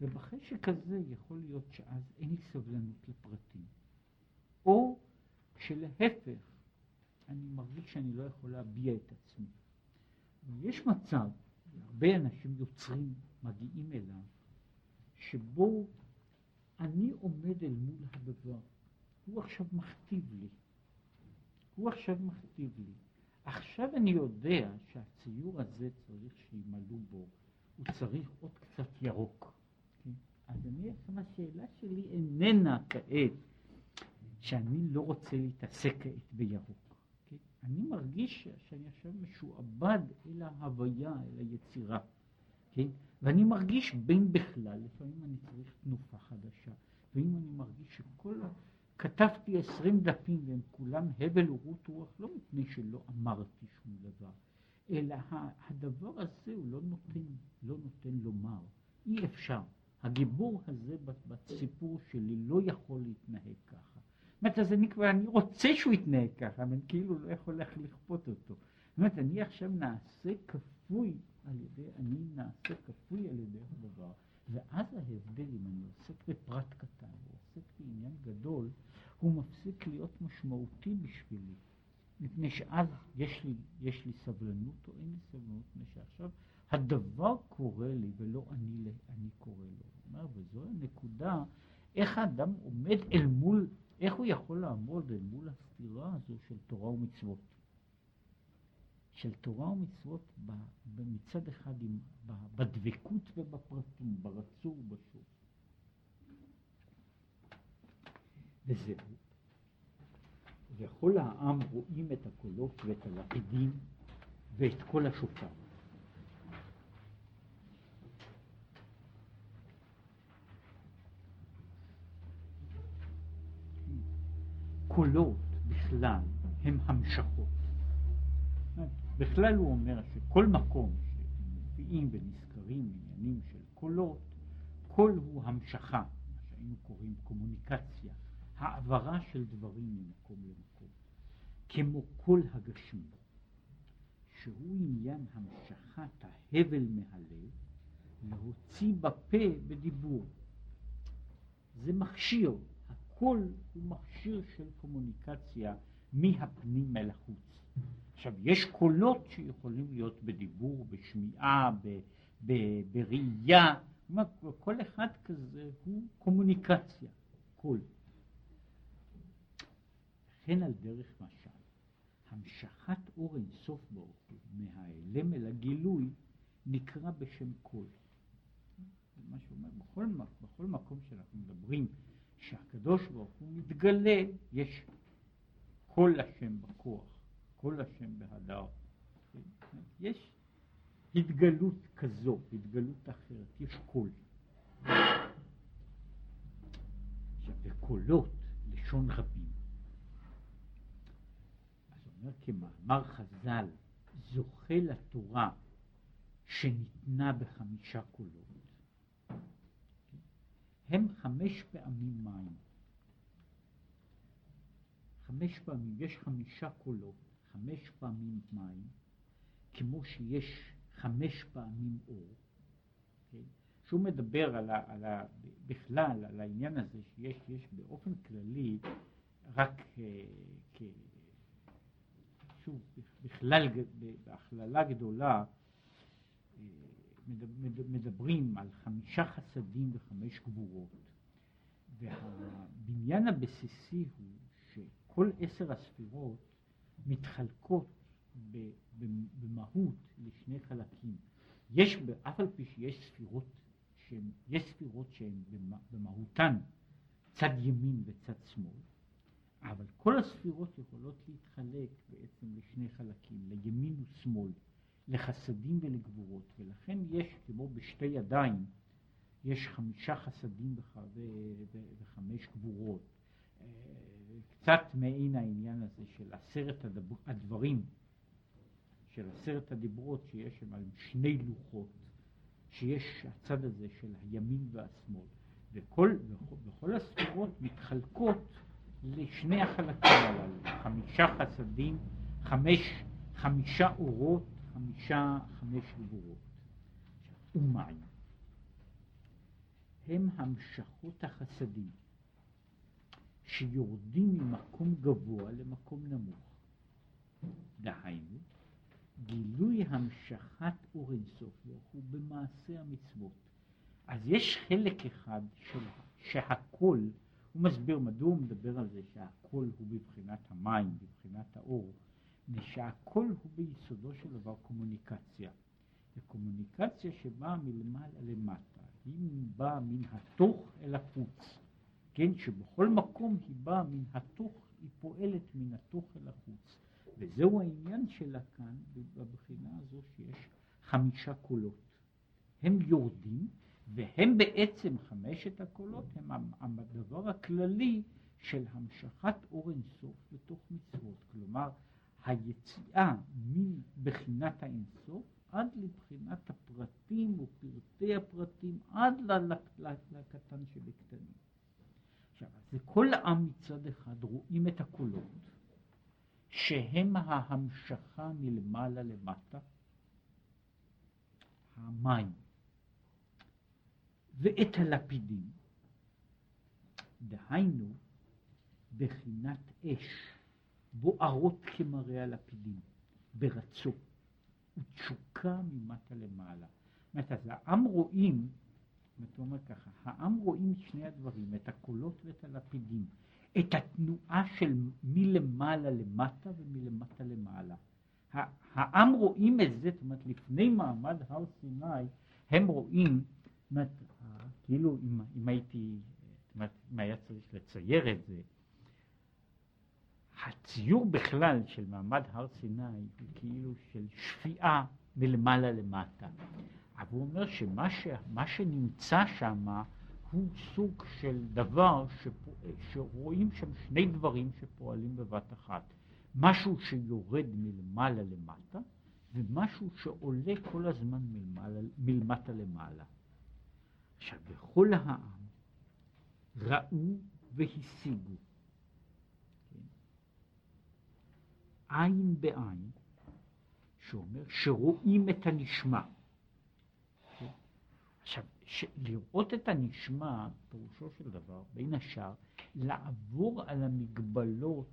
ובחשק הזה יכול להיות שאז אין לי סבלנות לפרטים. או שלהפך, אני מרגיש שאני לא יכול להביע את עצמי. יש מצב, הרבה אנשים יוצרים מגיעים אליו, שבו אני עומד אל מול הדבר. הוא עכשיו מכתיב לי. הוא עכשיו מכתיב לי. עכשיו אני יודע שהציור הזה צריך שימלאו בו, הוא צריך עוד קצת ירוק. כן? אז אני, השאלה שלי איננה כעת שאני לא רוצה להתעסק כעת בירוק. כן? אני מרגיש שאני עכשיו משועבד אל ההוויה, אל היצירה. כן? ואני מרגיש בין בכלל, לפעמים אני צריך תנופה חדשה, ואם אני מרגיש שכל כתבתי עשרים דפים והם כולם הבל ורות רוח, לא מפני שלא אמרתי שום דבר, אלא הדבר הזה הוא לא נותן, לא נותן לומר, אי אפשר. הגיבור הזה בסיפור שלי לא יכול להתנהג ככה. זאת אז אני כבר, אני רוצה שהוא יתנהג ככה, אבל כאילו לא יכול איך לכפות אותו. זאת אומרת, אני עכשיו נעשה כפוי על ידי, אני נעשה כפוי על ידי הדבר. ואז ההבדל, אם אני עוסק בפרט קטן ועוסק בעניין גדול, הוא מפסיק להיות משמעותי בשבילי. מפני שאז יש לי, יש לי סבלנות או אין לי סבלנות, מפני שעכשיו הדבר קורה לי ולא אני, אני קורא לו. וזו הנקודה, איך האדם עומד אל מול, איך הוא יכול לעמוד אל מול הסתירה הזו של תורה ומצוות. של תורה ומצוות מצד אחד עם, בדבקות ובפרטים, ברצור ובשור. וזהו. וכל העם רואים את הקולות ואת הלפידים ואת כל השופר. קולות בכלל הם המשכות. בכלל הוא אומר שכל מקום שמופיעים ונזכרים עניינים של קולות, קול הוא המשכה, מה שהיינו קוראים קומוניקציה, העברה של דברים ממקום למקום, כמו קול הגשמי, שהוא עניין המשכת ההבל מהלב, להוציא בפה בדיבור. זה מכשיר, הקול הוא מכשיר של קומוניקציה מהפנים אל החוץ. עכשיו, יש קולות שיכולים להיות בדיבור, בשמיעה, ב, ב, בראייה, כל אחד כזה הוא קומוניקציה, קול. וכן על דרך משל, המשכת אור אינסוף ברוך הוא מההעלם אל הגילוי נקרא בשם קול. מה שאומר, בכל, בכל מקום שאנחנו מדברים שהקדוש ברוך הוא מתגלה, יש קול השם בכוח. כל השם בהדר. יש התגלות כזו, התגלות אחרת, יש קול. עכשיו, וקולות, לשון רבים. אומר כמאמר חז"ל, זוכה לתורה שניתנה בחמישה קולות. הם חמש פעמים מים. חמש פעמים, יש חמישה קולות. חמש פעמים מים, כמו שיש חמש פעמים אור, כן? שהוא מדבר על ה, על ה, בכלל על העניין הזה שיש יש באופן כללי רק uh, כ... שוב, בכלל, בהכללה גדולה, אה, מדברים על חמישה חסדים וחמש גבורות, והבניין הבסיסי הוא שכל עשר הספירות מתחלקות במהות לשני חלקים. יש, אף על פי שיש ספירות שהן, יש ספירות שהן במהותן צד ימין וצד שמאל, אבל כל הספירות יכולות להתחלק בעצם לשני חלקים, לימין ושמאל, לחסדים ולגבורות, ולכן יש, כמו בשתי ידיים, יש חמישה חסדים וחמש גבורות. קצת מעין העניין הזה של עשרת הדבר, הדברים, של עשרת הדיברות שיש שם שני לוחות, שיש הצד הזה של הימין והשמאל, וכל, וכל הספירות מתחלקות לשני החלקים הללו, חמישה חסדים, חמש, חמישה אורות, חמישה, חמש גבורות. ומים הם המשכות החסדים שיורדים ממקום גבוה למקום נמוך. דהיינו, גילוי המשכת אור אינסוף הוא במעשה המצוות. אז יש חלק אחד של, שהכל, הוא מסביר מדוע הוא מדבר על זה שהכל הוא בבחינת המים, בבחינת האור, ושהכל הוא ביסודו של דבר קומוניקציה. וקומוניקציה שבאה מלמעלה למטה, היא באה מן התוך אל החוץ, כן, שבכל מקום היא באה מן התוך, היא פועלת מן התוך אל החוץ. וזהו העניין שלה כאן, בבחינה הזו שיש חמישה קולות. הם יורדים, והם בעצם, חמשת הקולות, הם הדבר הכללי של המשכת אור אינסוף לתוך מצוות. כלומר, היציאה מבחינת האינסוף עד לבחינת הפרטים ופרטי הפרטים, עד לקטן שבקטנים. עכשיו, זה כל העם מצד אחד רואים את הקולות, שהם ההמשכה מלמעלה למטה, המים, ואת הלפידים, דהיינו, בחינת אש, בוערות כמראה הלפידים, ברצו, ותשוקה ממטה למעלה. זאת אומרת, אז העם רואים, אתה אומר ככה, העם רואים שני הדברים, את הקולות ואת הלפידים. את התנועה של מלמעלה למטה ומלמטה למעלה. העם רואים את זה, זאת אומרת, לפני מעמד הר סיני, הם רואים, זאת אומרת, כאילו אם, אם הייתי, אם היה צריך לצייר את זה, הציור בכלל של מעמד הר סיני הוא כאילו של שפיעה מלמעלה למטה. אבל הוא אומר שמה ש, שנמצא שם הוא סוג של דבר שפוע... שרואים שם שני דברים שפועלים בבת אחת. משהו שיורד מלמעלה למטה, ומשהו שעולה כל הזמן מלמעלה, מלמטה למעלה. עכשיו, בכל העם ראו והשיגו כן? עין בעין, שאומר שרואים את הנשמע. עכשיו, לראות את הנשמע, פירושו של דבר, בין השאר, לעבור על המגבלות,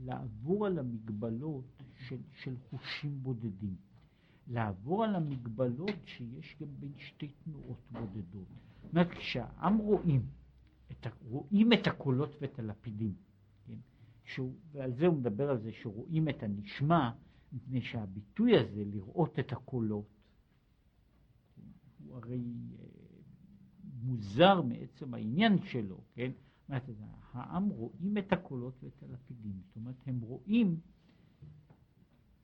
לעבור על המגבלות של, של חושים בודדים. לעבור על המגבלות שיש גם בין שתי תנועות בודדות. זאת אומרת, כשהעם רואים, את, רואים את הקולות ואת הלפידים, כן? שהוא, ועל זה הוא מדבר על זה שרואים את הנשמע, מפני שהביטוי הזה, לראות את הקולות, הוא הרי אה, מוזר מעצם העניין שלו, כן? העם רואים את הקולות ואת הלפידים, זאת אומרת, הם רואים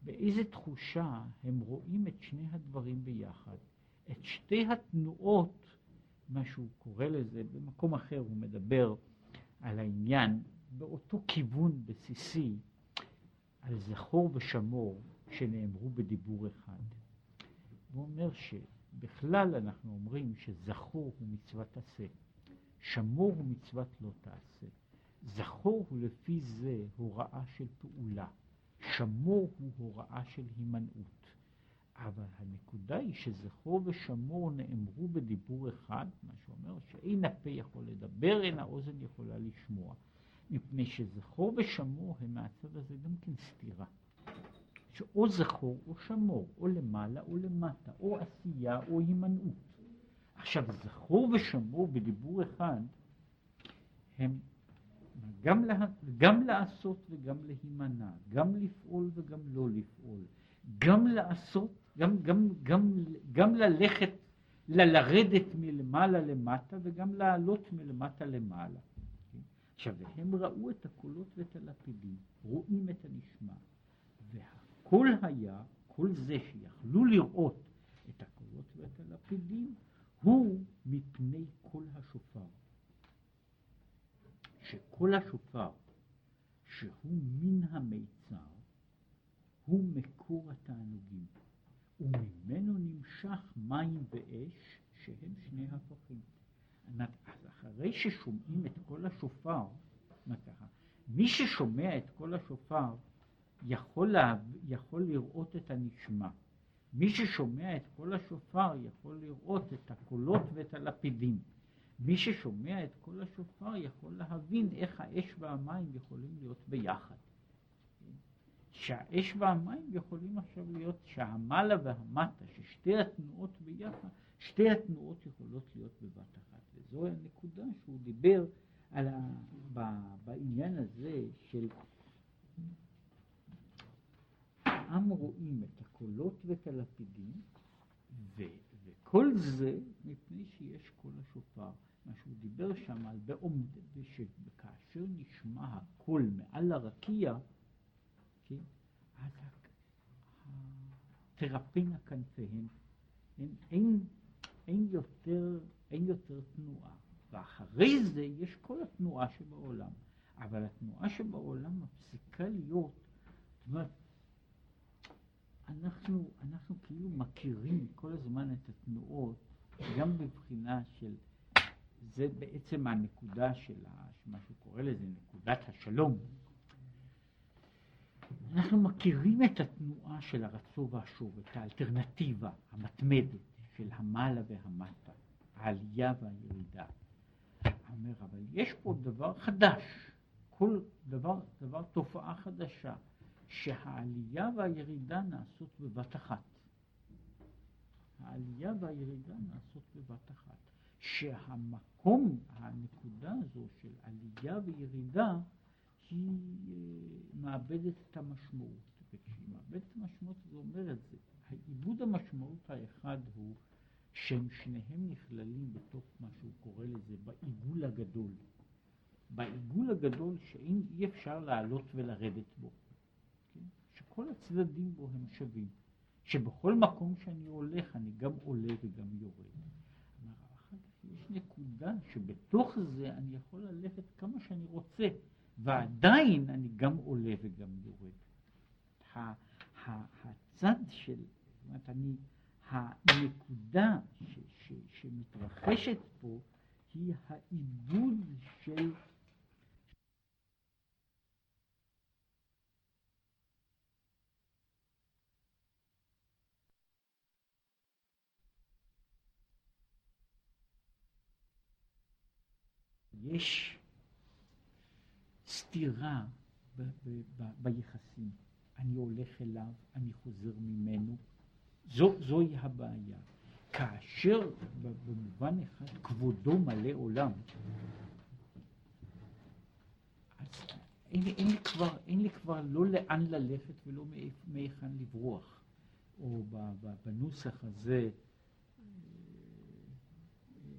באיזה תחושה הם רואים את שני הדברים ביחד, את שתי התנועות, מה שהוא קורא לזה, במקום אחר הוא מדבר על העניין באותו כיוון בסיסי, על זכור ושמור שנאמרו בדיבור אחד. הוא אומר ש... בכלל אנחנו אומרים שזכור הוא מצוות עשה, שמור הוא מצוות לא תעשה. זכור הוא לפי זה הוראה של פעולה, שמור הוא הוראה של הימנעות. אבל הנקודה היא שזכור ושמור נאמרו בדיבור אחד, מה שאומר שאין הפה יכול לדבר, אין האוזן יכולה לשמוע. מפני שזכור ושמור הם מהצד הזה גם כן סתירה. שאו זכור או שמור, או למעלה או למטה, או עשייה או הימנעות. עכשיו, זכור ושמור בדיבור אחד, הם גם, לה, גם לעשות וגם להימנע, גם לפעול וגם לא לפעול, גם לעשות, גם, גם, גם, גם ללכת, ללרדת מלמעלה למטה וגם לעלות מלמטה למעלה. עכשיו, הם ראו את הקולות ואת הלפידים, רואים את הנשמע, וה... כל היה, כל זה שיכלו לראות את הקולות ואת הלפידים, הוא מפני קול השופר. שקול השופר, שהוא מן המיצר, הוא מקור התענוגים, וממנו נמשך מים ואש, שהם שני הפכים. אז אחרי ששומעים את קול השופר, מי ששומע את קול השופר, יכול, לה, יכול לראות את הנשמע. מי ששומע את קול השופר יכול לראות את הקולות ואת הלפידים. מי ששומע את קול השופר יכול להבין איך האש והמים יכולים להיות ביחד. שהאש והמים יכולים עכשיו להיות, שהמעלה והמטה, ששתי התנועות ביחד, שתי התנועות יכולות להיות בבת אחת. וזו הנקודה שהוא דיבר על ה, ב, בעניין הזה של העם רואים את הקולות ואת הלפידים, ו, וכל זה מפני שיש קול השופר. מה שהוא דיבר שם על בעומד, שכאשר נשמע הקול מעל הרקיע, כן, אז תרפינה כנפיהן, אין, אין, אין, יותר, אין יותר תנועה. ואחרי זה יש כל התנועה שבעולם. אבל התנועה שבעולם מפסיקה להיות, זאת אומרת, אנחנו, אנחנו כאילו מכירים כל הזמן את התנועות, גם בבחינה של, זה בעצם הנקודה של מה שהוא קורא לזה נקודת השלום. אנחנו מכירים את התנועה של הרצו והשוב, את האלטרנטיבה המתמדת של המעלה והמטה, העלייה והירידה. אומר, אבל יש פה דבר חדש, כל דבר, דבר, תופעה חדשה, שהעלייה והירידה נעשות בבת אחת. העלייה והירידה נעשות בבת אחת. שהמקום, הנקודה הזו של עלייה וירידה, היא אה, מאבדת את המשמעות. וכשהיא מאבדת את המשמעות, זה אומר את זה. העיבוד המשמעות האחד הוא שהם שניהם נכללים בתוך מה שהוא קורא לזה בעיגול הגדול. בעיגול הגדול שאי אפשר לעלות ולרדת בו. שכל הצדדים בו הם שווים. שבכל מקום שאני הולך אני גם עולה וגם יורד. יש נקודה שבתוך זה אני יכול ללכת כמה שאני רוצה, ועדיין אני גם עולה וגם יורד. הצד של, זאת אומרת, אני, הנקודה ש, ש, שמתרחשת פה היא העיבוד של יש סתירה ב- ב- ב- ביחסים. אני הולך אליו, אני חוזר ממנו. זו, זוהי הבעיה. כאשר במובן אחד כבודו מלא עולם, אז אין, אין, לי כבר, אין לי כבר לא לאן ללכת ולא מהיכן לברוח. או בנוסח הזה, אה, אה,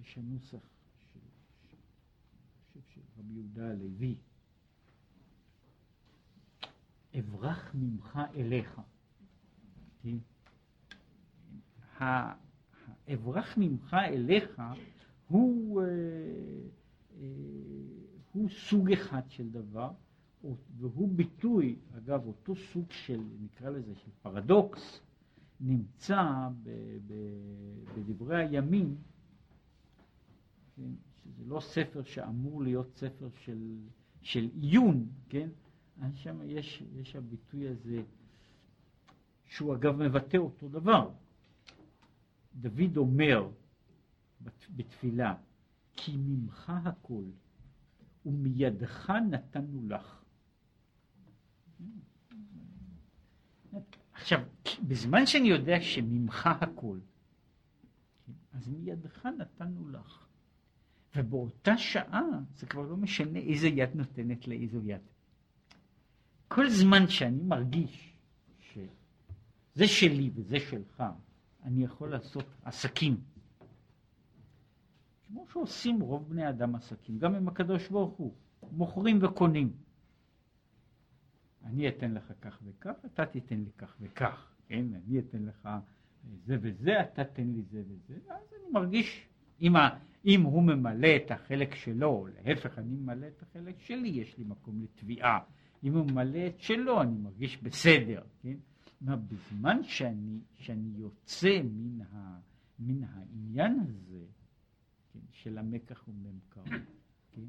יש הנוסח רבי יהודה הלוי, אברח ממך אליך. האברח ממך אליך הוא, אה, אה, הוא סוג אחד של דבר, והוא ביטוי, אגב, אותו סוג של, נקרא לזה, של פרדוקס, נמצא ב, ב, בדברי הימים, כן, שזה לא ספר שאמור להיות ספר של, של עיון, כן? אז שם יש, יש הביטוי הזה, שהוא אגב מבטא אותו דבר. דוד אומר בתפילה, כי ממך הכל ומידך נתנו לך. עכשיו, בזמן שאני יודע שממך הכל, אז מידך נתנו לך. ובאותה שעה זה כבר לא משנה איזה יד נותנת לאיזו יד. כל זמן שאני מרגיש שזה שלי וזה שלך, אני יכול לעשות עסקים. כמו שעושים רוב בני אדם עסקים, גם עם הקדוש ברוך הוא, מוכרים וקונים. אני אתן לך כך וכך, אתה תיתן לי כך וכך, כן? אני אתן לך זה וזה, אתה תן לי זה וזה, ואז אני מרגיש, אם, ה, אם הוא ממלא את החלק שלו, להפך, אני ממלא את החלק שלי, יש לי מקום לתביעה. אם הוא ממלא את שלו, אני מרגיש בסדר, כן? בזמן שאני, שאני יוצא מן, ה, מן העניין הזה, כן, של המקח וממכר, כן?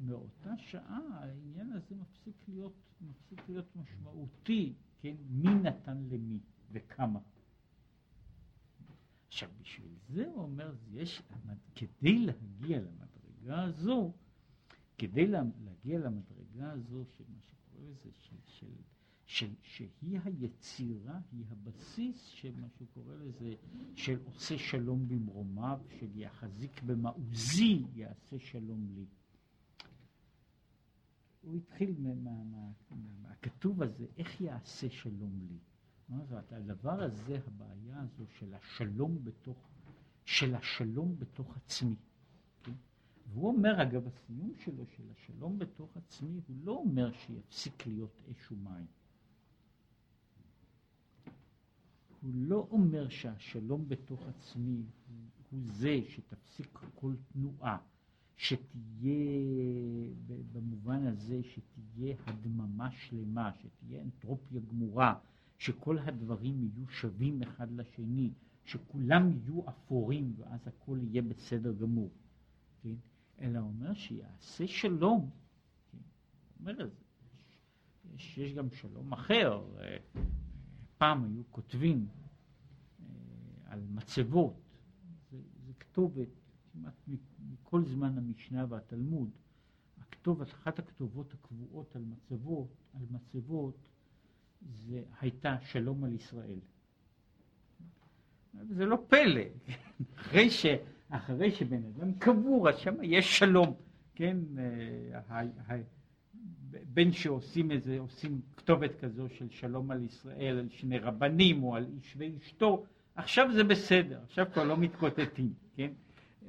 מאותה שעה העניין הזה מפסיק להיות, מפסיק להיות משמעותי, כן, מי נתן למי וכמה. עכשיו בשביל זה הוא אומר, יש, כדי להגיע למדרגה הזו, כדי להגיע למדרגה הזו של מה שקורא לזה, של, של, של, שהיא היצירה, היא הבסיס של מה שהוא קורא לזה, של עושה שלום במרומיו, של יחזיק במעוזי יעשה שלום לי. הוא התחיל מהכתוב הזה, איך יעשה שלום לי. הדבר הזה, הבעיה הזו של השלום בתוך, של השלום בתוך עצמי. כן? והוא אומר, אגב, הסיום שלו, של השלום בתוך עצמי, הוא לא אומר שיפסיק להיות אש ומים. הוא לא אומר שהשלום בתוך עצמי הוא, הוא זה שתפסיק כל תנועה, שתהיה, במובן הזה, שתהיה הדממה שלמה, שתהיה אנטרופיה גמורה, שכל הדברים יהיו שווים אחד לשני, שכולם יהיו אפורים ואז הכל יהיה בסדר גמור, כן? אלא אומר שיעשה שלום, כן? אומר, יש, יש גם שלום אחר, אה, פעם היו כותבים אה, על מצבות, זה, זה כתובת כמעט מכל זמן המשנה והתלמוד, הכתובת, אחת הכתובות הקבועות על מצבות, על מצבות זה הייתה שלום על ישראל. זה לא פלא, אחרי, ש, אחרי שבן אדם קבור, אז שם יש שלום, כן, אה, בין שעושים איזה, עושים כתובת כזו של שלום על ישראל, על שני רבנים או על איש ואשתו, עכשיו זה בסדר, עכשיו כבר לא מתקוטטים, כן,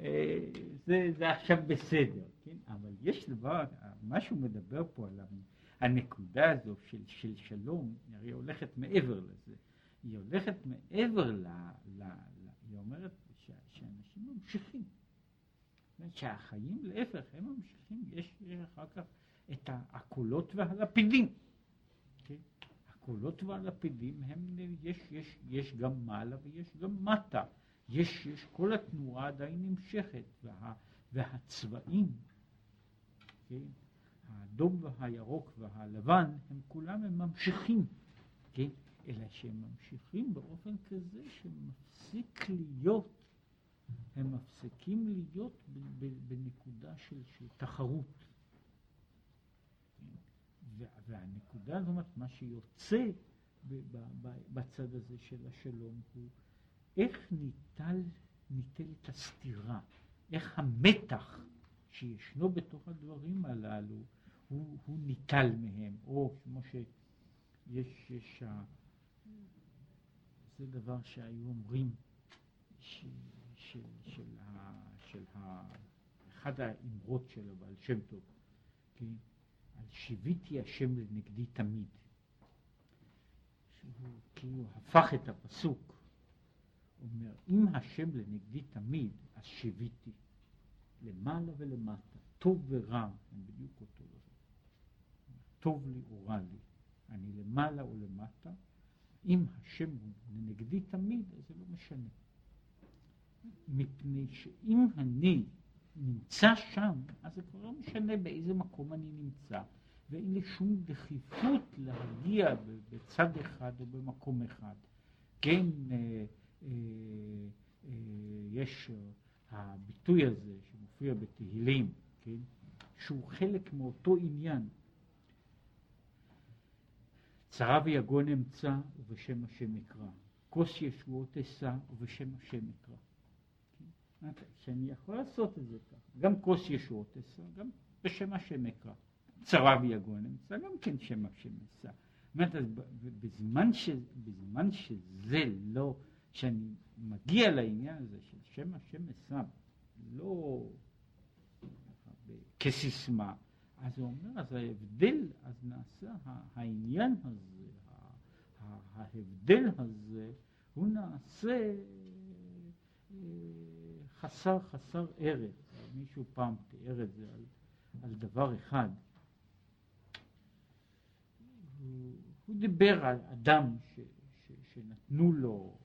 אה, זה, זה עכשיו בסדר, כן, אבל יש דבר, מה שהוא מדבר פה על הנקודה הזו של, של שלום, היא הולכת מעבר לזה. היא הולכת מעבר ל... ל, ל היא אומרת ש, שאנשים ממשיכים. שהחיים להפך, הם ממשיכים, יש, יש אחר כך את הקולות והלפידים. כן? הקולות והלפידים הם, יש, יש, יש גם מעלה ויש גם מטה. יש, יש כל התנועה עדיין נמשכת, וה, והצבעים, כן? האדום והירוק והלבן, הם כולם הם ממשיכים, כן? אלא שהם ממשיכים באופן כזה שמפסיק להיות, הם מפסיקים להיות בנקודה של, של תחרות. והנקודה הזאת, מה שיוצא בצד הזה של השלום הוא איך ניטל, ניטלת הסתירה, איך המתח שישנו בתוך הדברים הללו הוא, הוא ניטל מהם, או כמו שיש, יש, זה דבר שהיו אומרים, ש, של, של, ה, של ה, אחד האמרות של הבעל שם טוב, כן? על שיוויתי השם לנגדי תמיד. שהוא כאילו הפך את הפסוק, אומר, אם השם לנגדי תמיד, אז שיוויתי, למעלה ולמטה, טוב ורע, הם בדיוק אותו. טוב לי או רע לי, אני למעלה או למטה, אם השם הוא לנגדי תמיד, אז זה לא משנה. מפני שאם אני נמצא שם, אז זה כבר לא משנה באיזה מקום אני נמצא, ואין לי שום דחיפות להגיע בצד אחד או במקום אחד. כן, אה, אה, אה, יש הביטוי הזה שמופיע בתהילים, כן, שהוא חלק מאותו עניין. צרה ויגון אמצא ובשם השם אקרא. כוס ישועות אשא ובשם השם אקרא. כן? שאני יכול לעשות את זה ככה. גם כוס ישועות אשא, גם בשם השם אקרא. צרה ויגון אמצא, גם כן שם השם אשא. בזמן, ש, בזמן שזה לא, שאני מגיע לעניין הזה של שם השם אשא, לא כסיסמה, אז הוא אומר, אז ההבדל, אז נעשה העניין הזה, ההבדל הזה, הוא נעשה אה, חסר חסר ערך. מישהו פעם תיאר את זה על, על דבר אחד. הוא, הוא דיבר על אדם ש, ש, שנתנו לו,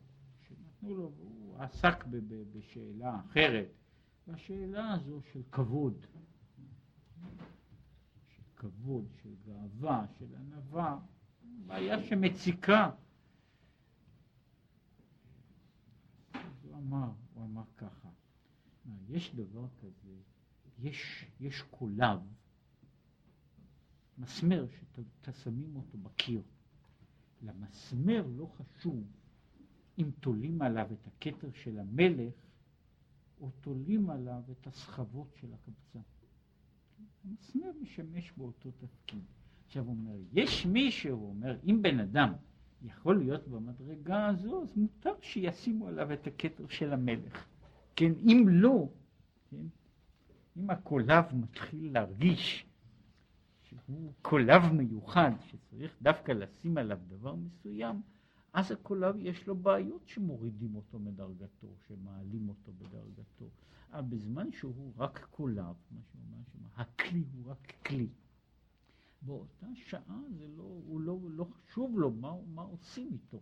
שנתנו לו, הוא עסק ב, ב, בשאלה אחרת, והשאלה הזו של כבוד. כבוד, של גאווה, של ענווה, בעיה שמציקה. הוא אמר, הוא אמר ככה, יש דבר כזה, יש, יש קולב, מסמר ששמים אותו בקיר. למסמר לא חשוב אם תולים עליו את הכתר של המלך או תולים עליו את הסחבות של הקבצן. המסמר משמש באותו תפקיד. עכשיו הוא אומר, יש מישהו, אומר, אם בן אדם יכול להיות במדרגה הזו, אז מותר שישימו עליו את הכתר של המלך. כן, אם לא, כן, אם הקולב מתחיל להרגיש שהוא קולב מיוחד, שצריך דווקא לשים עליו דבר מסוים, אז הקולב יש לו בעיות שמורידים אותו מדרגתו, שמעלים אותו בדרגתו. אבל בזמן שהוא רק קולב, מה שאומר הכלי הוא רק כלי. באותה שעה זה לא, הוא לא, לא חשוב לו מה, מה עושים איתו.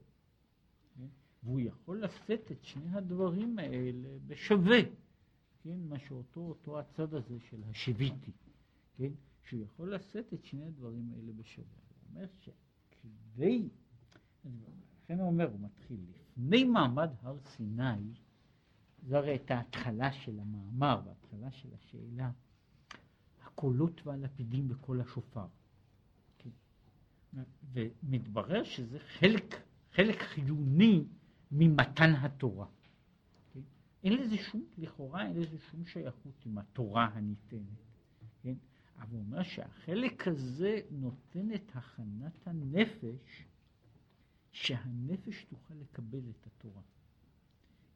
כן? והוא יכול לשאת את שני הדברים האלה בשווה, כן? מה שאותו אותו הצד הזה של השיביתי, כן? שהוא יכול לשאת את שני הדברים האלה בשווה. הוא אומר שכדי, לכן הוא אומר, הוא מתחיל, לפני מעמד הר סיני, זו הרי את ההתחלה של המאמר וההתחלה של השאלה, הקולות והלפידים בקול השופר. כן? ומתברר שזה חלק, חלק חיוני ממתן התורה. כן? אין לזה שום, לכאורה אין לזה שום שייכות עם התורה הניתנת. כן? אבל הוא אומר שהחלק הזה נותן את הכנת הנפש, שהנפש תוכל לקבל את התורה.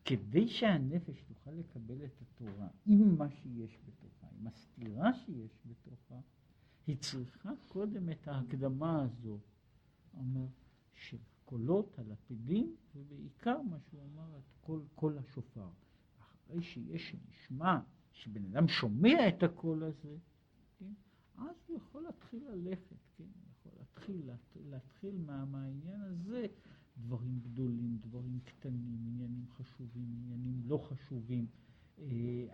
כדי שהנפש תוכל לקבל את התורה עם מה שיש בתוכה, עם הסתירה שיש בתוכה, היא צריכה קודם את ההקדמה הזו, אומר, של קולות, הלפידים, ובעיקר מה שהוא אמר, את קול, קול השופר. אחרי שיש נשמע, שבן אדם שומע את הקול הזה, כן, אז הוא יכול להתחיל ללכת, כן, להתחיל, להתחיל מה, מהעניין הזה דברים גדולים, דברים קטנים, עניינים חשובים, עניינים לא חשובים, אה,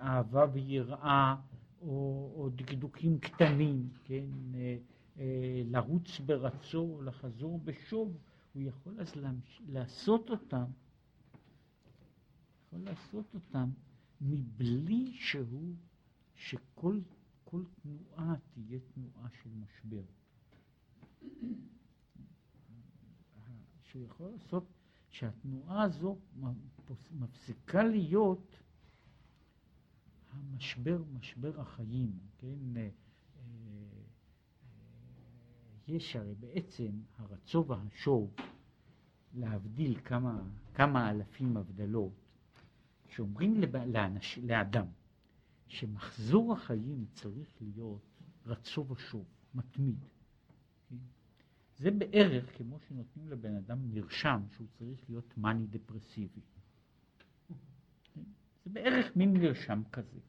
אהבה ויראה, או, או דקדוקים קטנים, כן, אה, אה, לרוץ ברצו, לחזור בשוב, הוא יכול אז לעשות אותם, יכול לעשות אותם מבלי שהוא, שכל כל תנועה תהיה תנועה של משבר. שהוא יכול לעשות, שהתנועה הזו מפסיקה להיות המשבר, משבר החיים, כן? אה, אה, יש הרי בעצם הרצו והשוב, להבדיל כמה, כמה אלפים הבדלות, שאומרים לאנש, לאדם שמחזור החיים צריך להיות רצו ושוב, מתמיד. זה בערך כמו שנותנים לבן אדם מרשם שהוא צריך להיות מאני דפרסיבי. זה בערך מין מרשם כזה.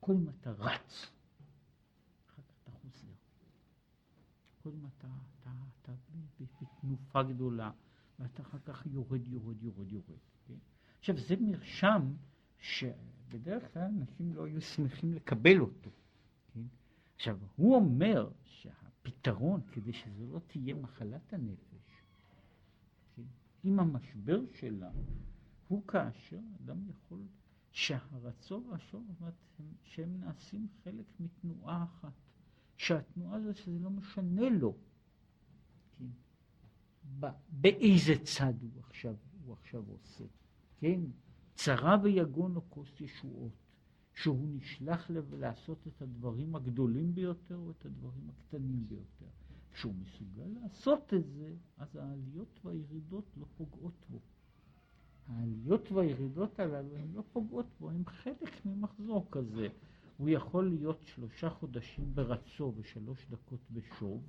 כל אם אתה רץ, אחר כך אתה חוזר. כל אם אתה, אתה, אתה בתנופה גדולה, ואתה אחר כך יורד, יורד, יורד, יורד. כן? עכשיו, זה מרשם שבדרך כלל אנשים לא היו שמחים לקבל אותו. כן? עכשיו, הוא אומר שה... פתרון כדי שזו לא תהיה מחלת הנפש, כן? עם המשבר שלה, הוא כאשר אדם יכול שהרצון והשור, שהם נעשים חלק מתנועה אחת, שהתנועה הזו שזה לא משנה לו, כן? באיזה צד הוא עכשיו, הוא עכשיו עושה, כן? צרה ויגון או כוס ישועות. שהוא נשלח לעשות את הדברים הגדולים ביותר או את הדברים הקטנים ביותר. כשהוא מסוגל לעשות את זה, אז העליות והירידות לא פוגעות בו. העליות והירידות הללו הן לא פוגעות בו, הן חלק ממחזור כזה. הוא יכול להיות שלושה חודשים ברצו ושלוש דקות בשוב,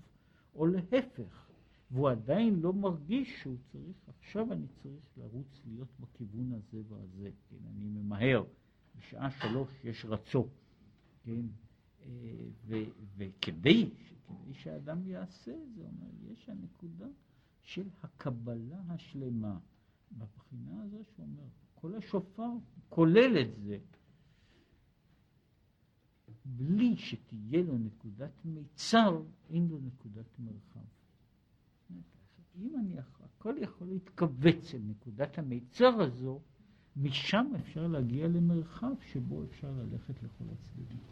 או להפך, והוא עדיין לא מרגיש שהוא צריך, עכשיו אני צריך לרוץ להיות בכיוון הזה והזה, כן, אני ממהר. בשעה שלוש יש רצו, כן? אה, וכדי כדי שאדם יעשה זה, אומר, יש הנקודה של הקבלה השלמה. בבחינה הזו שאומר, כל השופר כולל את זה. בלי שתהיה לו נקודת מיצר, אין לו נקודת מרחב. אם אני, הכל יכול להתכווץ אל נקודת המיצר הזו, משם אפשר להגיע למרחב שבו אפשר ללכת לכל הצדדים.